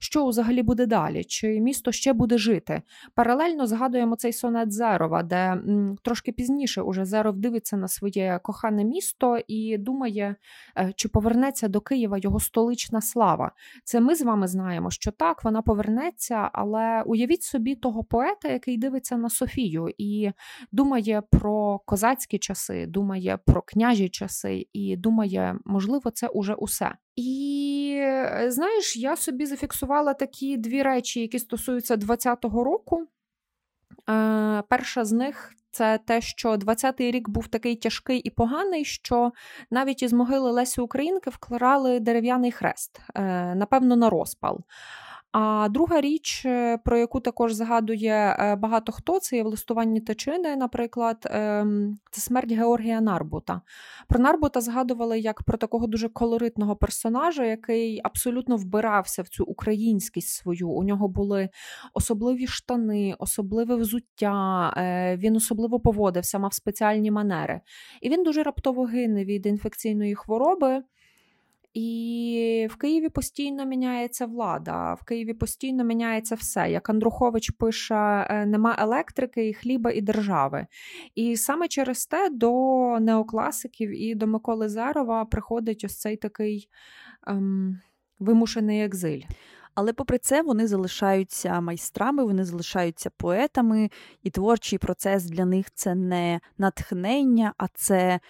що взагалі буде далі, чи місто ще буде жити. Паралельно згадуємо цей сонет Зерова, де м, трошки пізніше уже Зеров дивиться на своє кохане місто і думає, е, чи повернеться до Києва його столична слава. Це ми з вами знаємо, що так, вона повернеться, але уявіть собі того поета, який дивиться на Софію і думає про козацькі часи, думає про княжі часи, і думає, можливо, це уже усе. І е, знаєш, я собі зафіксувала такі дві речі, які стосуються 20-го року. Е, Перша з них це те, що 20-й рік був такий тяжкий і поганий, що навіть із могили Лесі Українки вклирали дерев'яний хрест, е, напевно, на розпал. А друга річ, е, про яку також згадує е, багато хто, це є в листуванні Тичини, наприклад, ем, це смерть Георгія Нарбута. Про Нарбута згадували як про такого дуже колоритного персонажа, який абсолютно вбирався в цю українськість свою. У нього були особливі штани, особливе взуття, е, він особливо поводився, мав спеціальні манери. І він дуже раптово гине від інфекційної хвороби. І в Києві постійно міняється влада, в Києві постійно міняється все. Як Андрухович пише: «Е, нема електрики, і хліба і держави. І саме через те до неокласиків і до Миколи Зерова приходить ось цей такий ем, вимушений екзиль. Але, попри це, вони залишаються майстрами, вони залишаються поетами, і творчий процес для них це не натхнення, а це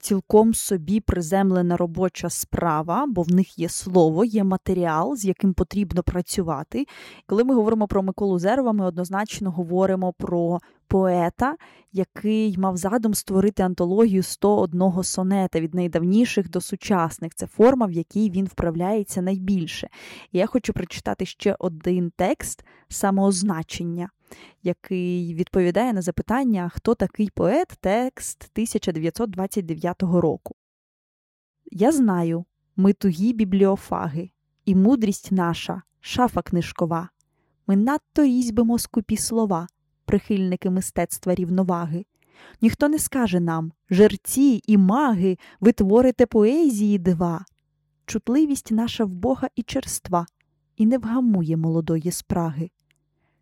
цілком собі приземлена робоча справа, бо в них є слово, є матеріал, з яким потрібно працювати. Коли ми говоримо про Миколу Зерова, ми однозначно говоримо про поета, який мав задум створити антологію 101 сонета від найдавніших до сучасних. Це форма, в якій він вправляється найбільше. І я хочу прочитати ще один текст самоозначення який відповідає на запитання, хто такий поет, текст 1929 року. Я знаю, ми тугі бібліофаги, і мудрість наша шафа книжкова. Ми надто різьбимо скупі слова, прихильники мистецтва рівноваги. Ніхто не скаже нам жерці і маги, ви творите поезії дива. Чутливість наша в Бога і черства, і не вгамує молодої спраги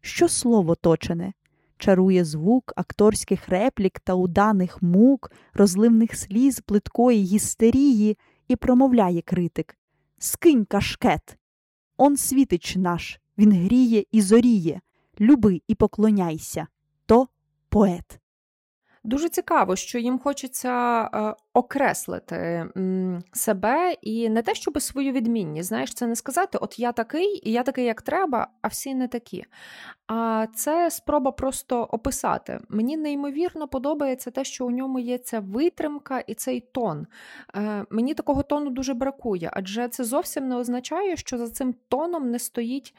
що слово точене, чарує звук акторських реплік та уданих мук, розливних сліз, плиткої гістерії, і промовляє критик Скинь кашкет! Он світич наш, він гріє і зоріє, люби і поклоняйся, то поет. Дуже цікаво, що їм хочеться е, окреслити себе і не те, щоб свою відмінність. Знаєш, це не сказати, от я такий, і я такий, як треба, а всі не такі. А це спроба просто описати. Мені неймовірно подобається те, що у ньому є ця витримка і цей тон. Е, Мені такого тону дуже бракує, адже це зовсім не означає, що за цим тоном не стоїть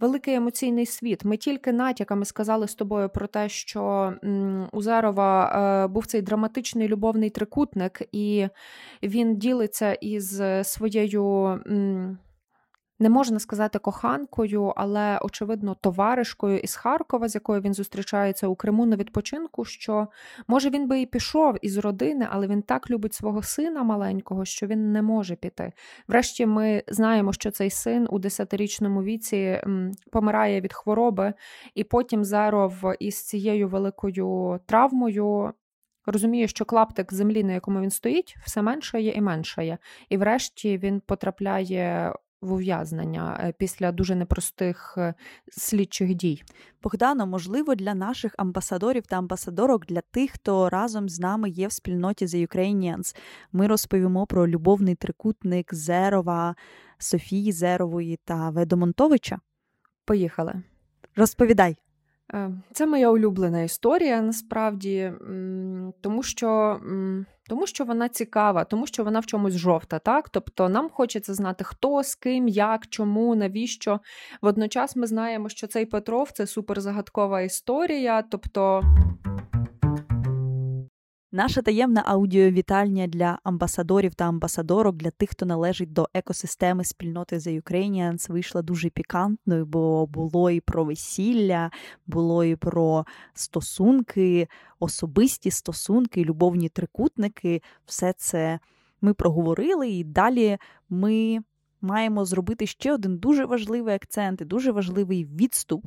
великий емоційний світ. Ми тільки натяками сказали з тобою про те, що м, у Зерова е, був цей драматичний любовний трикутник, і він ділиться із своєю. Не можна сказати коханкою, але, очевидно, товаришкою із Харкова, з якою він зустрічається у Криму на відпочинку, що може він би і пішов із родини, але він так любить свого сина маленького, що він не може піти. Врешті ми знаємо, що цей син у 10-річному віці помирає від хвороби, і потім Зеров із цією великою травмою. Розуміє, що клаптик землі, на якому він стоїть, все меншає і меншає. І врешті він потрапляє в ув'язнення е, після дуже непростих е, слідчих дій. Богдано, можливо, для наших амбасадорів та амбасадорок, для тих, хто разом з нами є в спільноті The Ukrainians, Ми розповімо про любовний трикутник Зерова, Софії Зерової та Ведомонтовича. Поїхали. Розповідай. Е, це моя улюблена історія насправді, тому що тому що вона цікава, тому що вона в чомусь жовта. так? Тобто нам хочеться знати, хто, з ким, як, чому, навіщо. Водночас ми знаємо, що цей Петров це суперзагадкова історія. тобто... Наша таємна аудіовітальня для амбасадорів та амбасадорок для тих, хто належить до екосистеми спільноти The Ukrainians, вийшла дуже пікантною, бо було і про весілля, було і про стосунки, особисті стосунки, любовні трикутники. Все це ми проговорили, і далі ми маємо зробити ще один дуже важливий акцент і дуже важливий відступ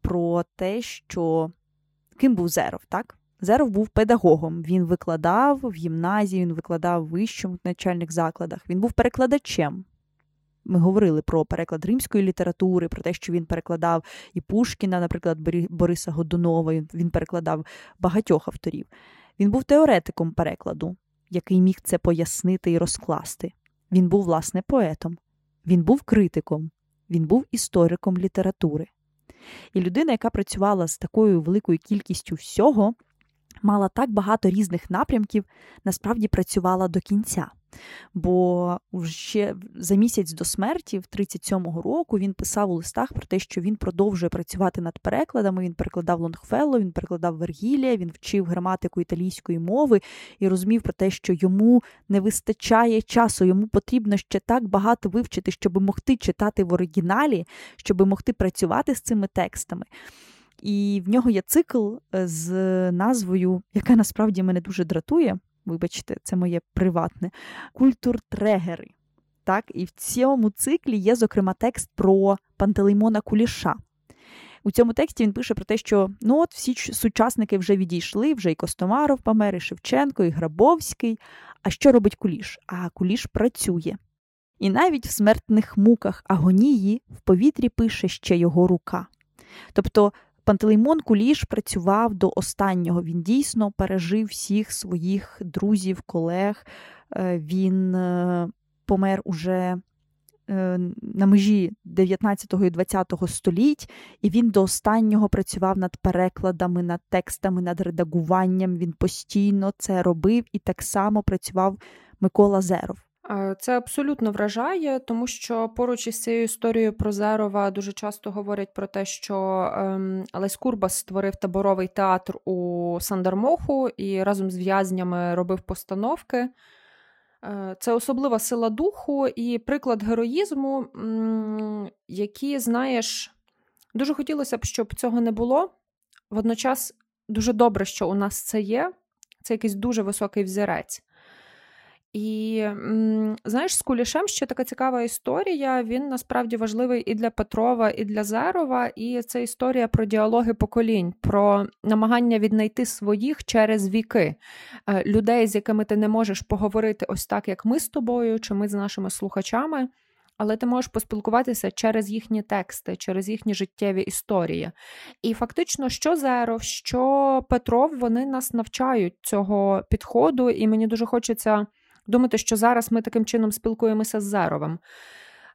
про те, що ким був Зеров, так? Зеров був педагогом. Він викладав в гімназії, він викладав в вищому навчальних закладах. Він був перекладачем. Ми говорили про переклад римської літератури, про те, що він перекладав і Пушкіна, наприклад, Бориса Годунова, він перекладав багатьох авторів. Він був теоретиком перекладу, який міг це пояснити і розкласти. Він був, власне, поетом, він був критиком, він був істориком літератури. І людина, яка працювала з такою великою кількістю всього, мала так багато різних напрямків, насправді працювала до кінця. Бо ще за місяць до смерті, в 37-го року, він писав у листах про те, що він продовжує працювати над перекладами. Він перекладав Лонгфелло, він перекладав Вергілія, він вчив граматику італійської мови і розумів про те, що йому не вистачає часу, йому потрібно ще так багато вивчити, щоб могти читати в оригіналі, щоб могти працювати з цими текстами. І в нього є цикл е, з назвою, яка насправді мене дуже дратує. Вибачте, це моє приватне культуртрегери. Так, І в цьому циклі є, зокрема, текст про Пантелеймона Куліша. У цьому тексті він пише про те, що ну от всі сучасники вже відійшли, вже і Костомаров помер, і Шевченко, і Грабовський. А що робить Куліш? А Куліш працює. І навіть в смертних муках агонії в повітрі пише ще його рука. Тобто Пантелеймон Куліш працював до останнього. Він дійсно пережив всіх своїх друзів, колег. Е, він е, помер уже е, на межі 19 і 20 століть, і він до останнього працював над перекладами, над текстами, над редагуванням. Він постійно це робив і так само працював Микола Зеров. Це абсолютно вражає, тому що поруч із цією історією про Зерова дуже часто говорять про те, що ем, Лесь Курбас створив таборовий театр у Сандармоху і разом з в'язнями робив постановки. Е, це особлива сила духу і приклад героїзму, який, знаєш, дуже хотілося б, щоб цього не було. Водночас дуже добре, що у нас це є. Це якийсь дуже високий взірець. І знаєш, з Кулішем ще така цікава історія. Він насправді важливий і для Петрова, і для Зерова. І це історія про діалоги поколінь, про намагання віднайти своїх через віки, е, людей, з якими ти не можеш поговорити ось так, як ми з тобою, чи ми з нашими слухачами. Але ти можеш поспілкуватися через їхні тексти, через їхні життєві історії. І фактично, що Зеров, що Петров, вони нас навчають цього підходу, і мені дуже хочеться думати, що зараз ми таким чином спілкуємося з Заровим.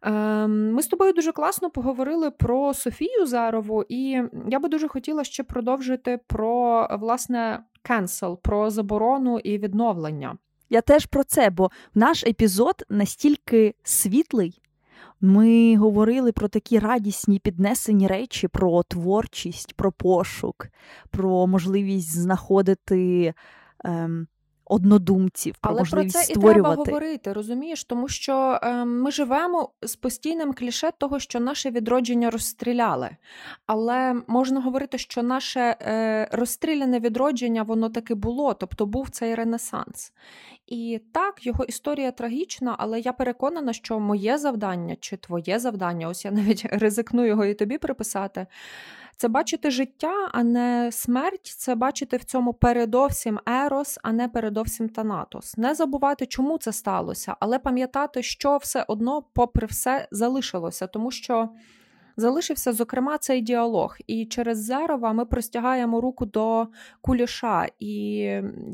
Ем, ми з тобою дуже класно поговорили про Софію Зарову, і я би дуже хотіла ще продовжити про власне кенсел, про заборону і відновлення. Я теж про це, бо наш епізод настільки світлий, Ми говорили про такі радісні піднесені речі, про творчість, про пошук, про можливість знаходити ем, однодумців, про Але можливість про це створювати. і треба говорити, розумієш? Тому що е, ми живемо з постійним кліше того, що наше відродження розстріляли. Але можна говорити, що наше е, розстріляне відродження воно таки було, тобто був цей ренесанс. І так, його історія трагічна, але я переконана, що моє завдання чи твоє завдання, ось я навіть (laughs) ризикну його і тобі приписати. Це бачити життя, а не смерть, це бачити в цьому передовсім Ерос, а не передовсім Танатос. Не забувати, чому це сталося, але пам'ятати, що все одно, попри все, залишилося, тому що залишився, зокрема, цей діалог. І через Зерова ми простягаємо руку до куліша. І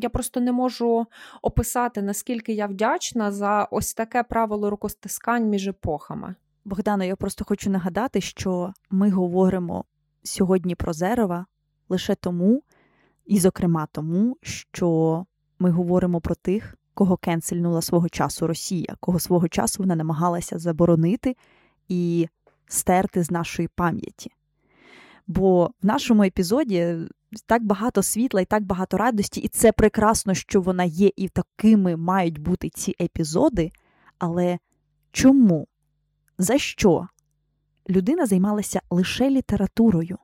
я просто не можу описати, наскільки я вдячна за ось таке правило рукостискань між епохами. Богдано, я просто хочу нагадати, що ми говоримо сьогодні про Зерова лише тому, і, зокрема, тому, що ми говоримо про тих, кого кенсельнула свого часу Росія, кого свого часу вона намагалася заборонити і стерти з нашої пам'яті. Бо в нашому епізоді так багато світла і так багато радості, і це прекрасно, що вона є, і такими мають бути ці епізоди. Але чому? За що людина займалася лише літературою.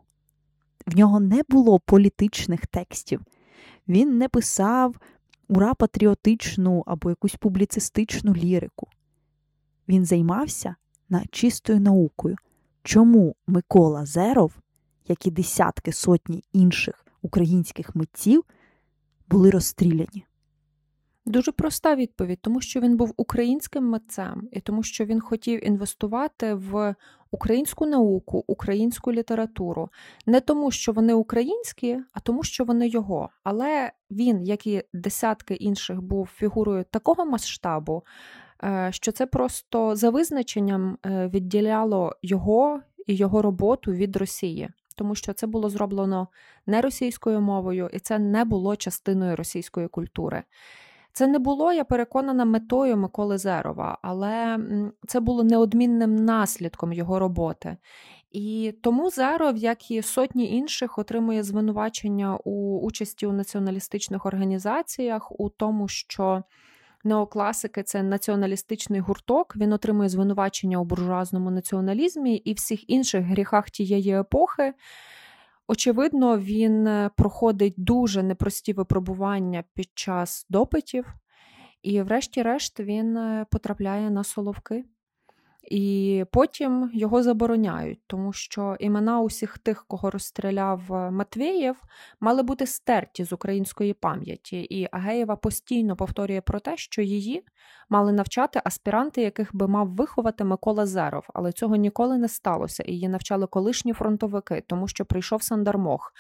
В нього не було політичних текстів. Він не писав ура патріотичну або якусь публіцистичну лірику. Він займався на чистою наукою. Чому Микола Зеров, як і десятки сотні інших українських митців, були розстріляні? Дуже проста відповідь, тому що він був українським митцем, і тому, що він хотів інвестувати в українську науку, українську літературу, не тому, що вони українські, а тому, що вони його. Але він, як і десятки інших, був фігурою такого масштабу, е, що це просто за визначенням е, відділяло його і його роботу від Росії. Тому що це було зроблено не російською мовою, і це не було частиною російської культури. Це не було, я переконана, метою Миколи Зерова, але це було неодмінним наслідком його роботи. І тому Зеров, як і сотні інших, отримує звинувачення у участі у націоналістичних організаціях, у тому, що неокласики це націоналістичний гурток. Він отримує звинувачення у буржуазному націоналізмі і всіх інших гріхах тієї епохи. Очевидно, він е, проходить дуже непрості випробування під час допитів, і, врешті-решт, він е, потрапляє на соловки. І потім його забороняють, тому що імена усіх тих, кого розстріляв е, Матвєєв, мали бути стерті з української пам'яті. І Агеєва постійно повторює про те, що її мали навчати аспіранти, яких би мав виховати Микола Зеров. Але цього ніколи не сталося. Її навчали колишні фронтовики, тому що прийшов Сандармох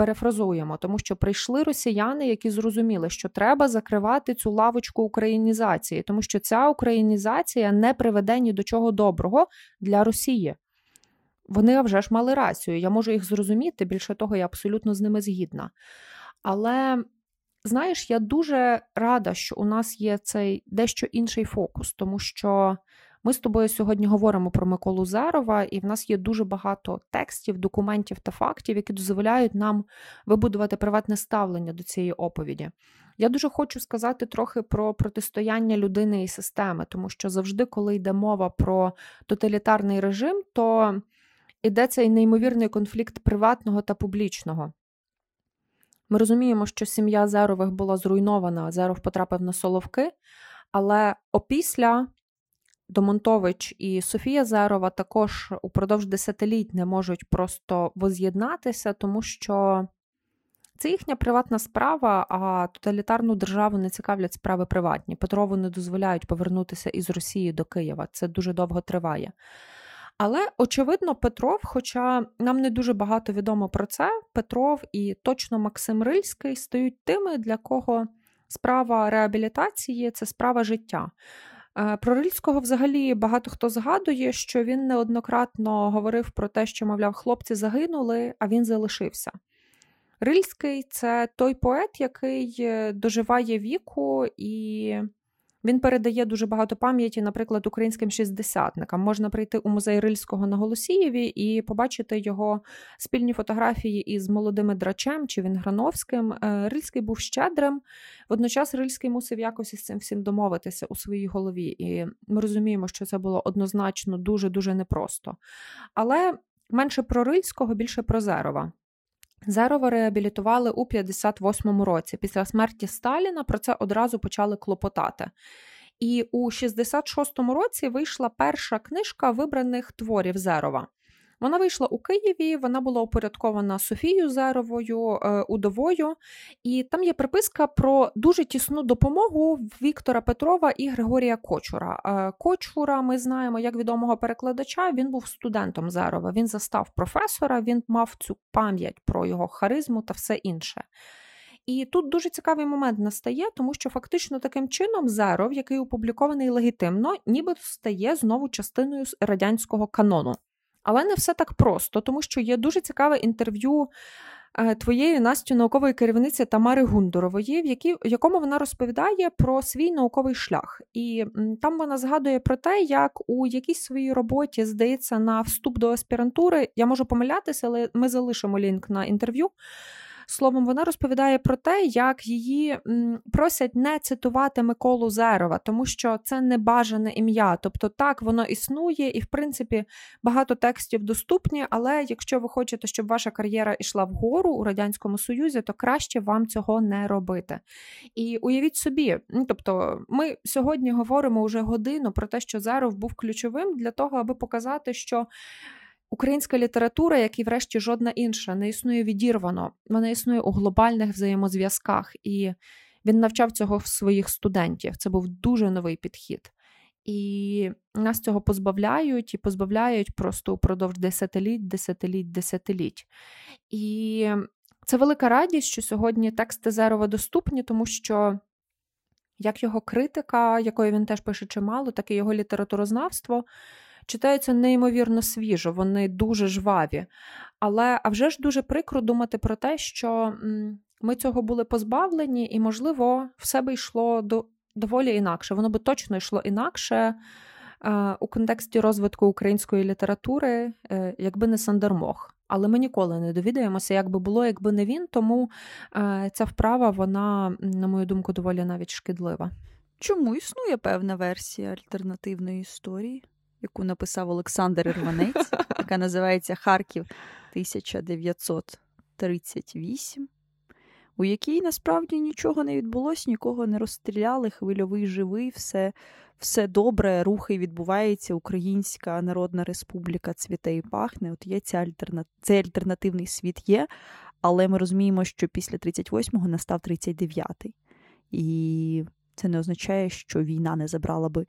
перефразуємо, тому що прийшли росіяни, які зрозуміли, що треба закривати цю лавочку українізації, тому що ця українізація не приведе ні до чого доброго для Росії. Вони вже ж мали рацію. Я можу їх зрозуміти, більше того, я абсолютно з ними згідна. Але. Знаєш, я дуже рада, що у нас є цей дещо інший фокус, тому що ми з тобою сьогодні говоримо про Миколу Зерова, і в нас є дуже багато текстів, документів та фактів, які дозволяють нам вибудувати приватне ставлення до цієї оповіді. Я дуже хочу сказати трохи про протистояння людини і системи, тому що завжди, коли йде мова про тоталітарний режим, то іде цей неймовірний конфлікт приватного та публічного. Ми розуміємо, що сім'я Зерових була зруйнована, Зеров потрапив на Соловки, але опісля Домонтович і Софія Зерова також упродовж десятиліть не можуть просто воз'єднатися, тому що це їхня приватна справа, а тоталітарну державу не цікавлять справи приватні. Петрову не дозволяють повернутися із Росії до Києва. Це дуже довго триває. Але, очевидно, Петров, хоча нам не дуже багато відомо про це, Петров і точно Максим Рильський стають тими, для кого справа реабілітації це справа життя. Е, про Рильського взагалі багато хто згадує, що він неоднократно говорив про те, що, мовляв, хлопці загинули, а він залишився. Рильський це той поет, який е, доживає віку і Він передає дуже багато пам'яті, наприклад, українським шістдесятникам. Можна прийти у музей Рильського на Голосієві і побачити його спільні фотографії із молодими драчем чи Вінграновським. Е, Рильський був щедрим. Водночас Рильський мусив якось із цим всім домовитися у своїй голові. І ми розуміємо, що це було однозначно дуже дуже непросто. Але менше про Рильського, більше про Зерова. Зерова реабілітували у 58-му році. Після смерті Сталіна про це одразу почали клопотати. І у 66-му році вийшла перша книжка вибраних творів Зерова. Вона вийшла у Києві, вона була упорядкована Софією Зеровою, е, удовою, і там є приписка про дуже тісну допомогу Віктора Петрова і Григорія Кочура. Е, Кочура, ми знаємо, як відомого перекладача, він був студентом Зерова. Він застав професора, він мав цю пам'ять про його харизму та все інше. І тут дуже цікавий момент настає, тому що фактично таким чином Зеров, який опублікований легітимно, ніби стає знову частиною радянського канону. Але не все так просто, тому що є дуже цікаве інтерв'ю е, твоєї Настю наукової керівниці Тамари Гундорової, в якій, в якому вона розповідає про свій науковий шлях. І там вона згадує про те, як у якійсь своїй роботі, здається, на вступ до аспірантури, я можу помилятися, але ми залишимо лінк на інтерв'ю. Словом, вона розповідає про те, як її просять не цитувати Миколу Зерова, тому що це не бажане ім'я. Тобто, так воно існує, і в принципі багато текстів доступні. Але якщо ви хочете, щоб ваша кар'єра йшла вгору у радянському союзі, то краще вам цього не робити. І уявіть собі, ну тобто, ми сьогодні говоримо вже годину про те, що Зеров був ключовим для того, аби показати, що. Українська література, як і врешті жодна інша, не існує відірвано, вона існує у глобальних взаємозв'язках, і він навчав цього в своїх студентів. Це був дуже новий підхід. І нас цього позбавляють і позбавляють просто упродовж десятиліть, десятиліть, десятиліть. І це велика радість, що сьогодні тексти Зерова доступні, тому що як його критика, якої він теж пише чимало, так і його літературознавство читаються неймовірно свіжо, вони дуже жваві. Але а вже ж дуже прикро думати про те, що ми цього були позбавлені, і, можливо, все би йшло до, доволі інакше. Воно би точно йшло інакше е, у контексті розвитку української літератури, е, якби не Сандермох. Але ми ніколи не довідаємося, як би було, якби не він. Тому е, ця вправа, вона, на мою думку, доволі навіть шкідлива. Чому існує певна версія альтернативної історії? Яку написав Олександр Ірванець, яка називається Харків 1938, у якій насправді нічого не відбулося, нікого не розстріляли, хвильовий живий, все все добре, рухи відбуваються, Українська Народна Республіка цвіте і пахне. От є ця альтерна... цей альтернативний світ є, але ми розуміємо, що після 38-го настав 39-й. І це не означає, що війна не забрала би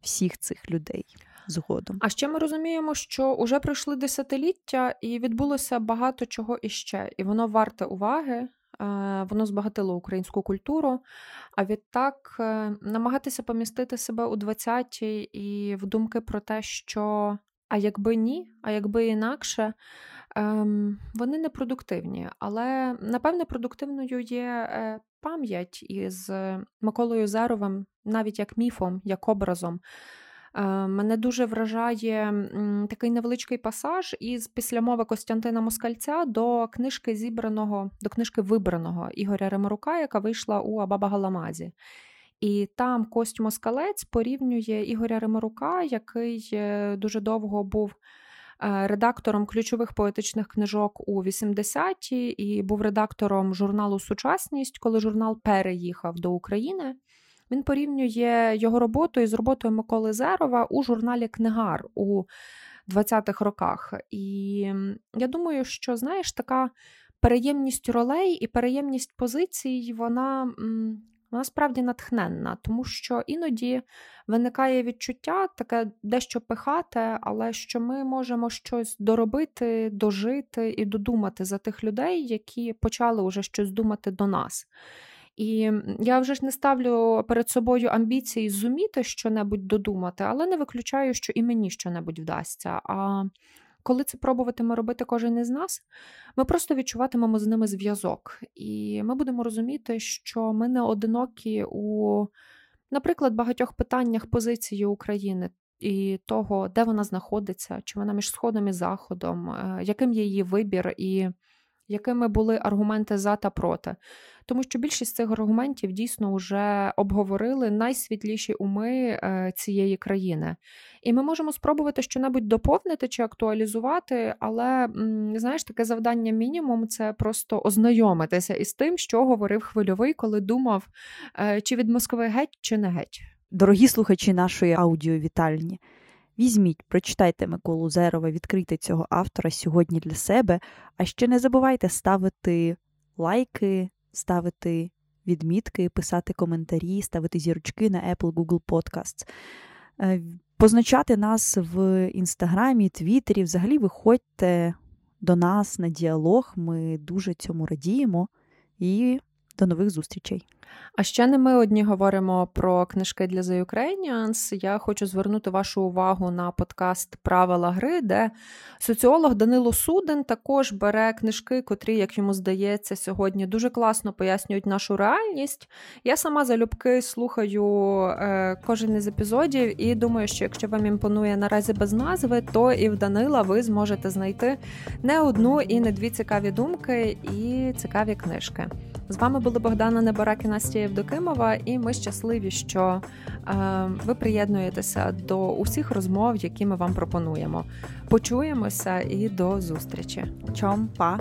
всіх цих людей згодом. А ще ми розуміємо, що вже пройшли десятиліття, і відбулося багато чого іще, і воно варте уваги. Е, воно збагатило українську культуру, а відтак е, намагатися помістити себе у 20-ті і в думки про те, що а якби ні, а якби інакше, ем, вони непродуктивні. Але напевне продуктивною є е, пам'ять із Миколою Заровим, навіть як міфом, як образом. Е, мене дуже вражає такий невеличкий пасаж із післямови Костянтина Москальця до книжки зібраного, до книжки вибраного Ігоря Ремарука, яка вийшла у Абаба Галамазі. І там Кость Москалець порівнює Ігоря Ремарука, який е, дуже довго був е, редактором ключових поетичних книжок у 80-ті і був редактором журналу Сучасність, коли журнал переїхав до України. Він порівнює його роботу із роботою Миколи Зерова у журналі Книгар у 20-х роках. І я думаю, що знаєш, така переємність ролей і переємність позицій, вона. Вона справді натхненна, тому що іноді виникає відчуття таке дещо пихате, але що ми можемо щось доробити, дожити і додумати за тих людей, які почали вже щось думати до нас. І я вже ж не ставлю перед собою амбіції зуміти щонебудь додумати, але не виключаю, що і мені щонебудь вдасться. А коли це пробуватиме робити кожен із нас, ми просто відчуватимемо з ними зв'язок. І ми будемо розуміти, що ми не одинокі у наприклад, багатьох питаннях позиції України і того, де вона знаходиться, чи вона між сходом і заходом, е, яким є її вибір, і якими були аргументи за та проти. Тому що більшість цих аргументів дійсно вже обговорили найсвітліші уми е, цієї країни. І ми можемо спробувати щонебудь доповнити чи актуалізувати, але знаєш, таке завдання мінімум це просто ознайомитися із тим, що говорив хвильовий, коли думав, е, чи від Москви геть, чи не геть. Дорогі слухачі нашої аудіовітальні, візьміть, прочитайте Миколу Зерова, відкрийте цього автора сьогодні для себе, а ще не забувайте ставити лайки, ставити відмітки, писати коментарі, ставити зірочки на Apple Google Podcasts. Е, позначати нас в інстаграмі, твіттері, взагалі виходьте до нас на діалог. Ми дуже цьому радіємо і до нових зустрічей. А ще не ми одні говоримо про книжки для The Ukrainians. Я хочу звернути вашу увагу на подкаст Правила гри, де соціолог Данило Суден також бере книжки, котрі, як йому здається, сьогодні дуже класно пояснюють нашу реальність. Я сама залюбки слухаю е, кожен із епізодів і думаю, що якщо вам імпонує наразі без назви, то і в Данила ви зможете знайти не одну і не дві цікаві думки і цікаві книжки. З вами були Богдана Неборак і Настя Євдокимова, і ми щасливі, що е, ви приєднуєтеся до усіх розмов, які ми вам пропонуємо. Почуємося і до зустрічі. Чом, па!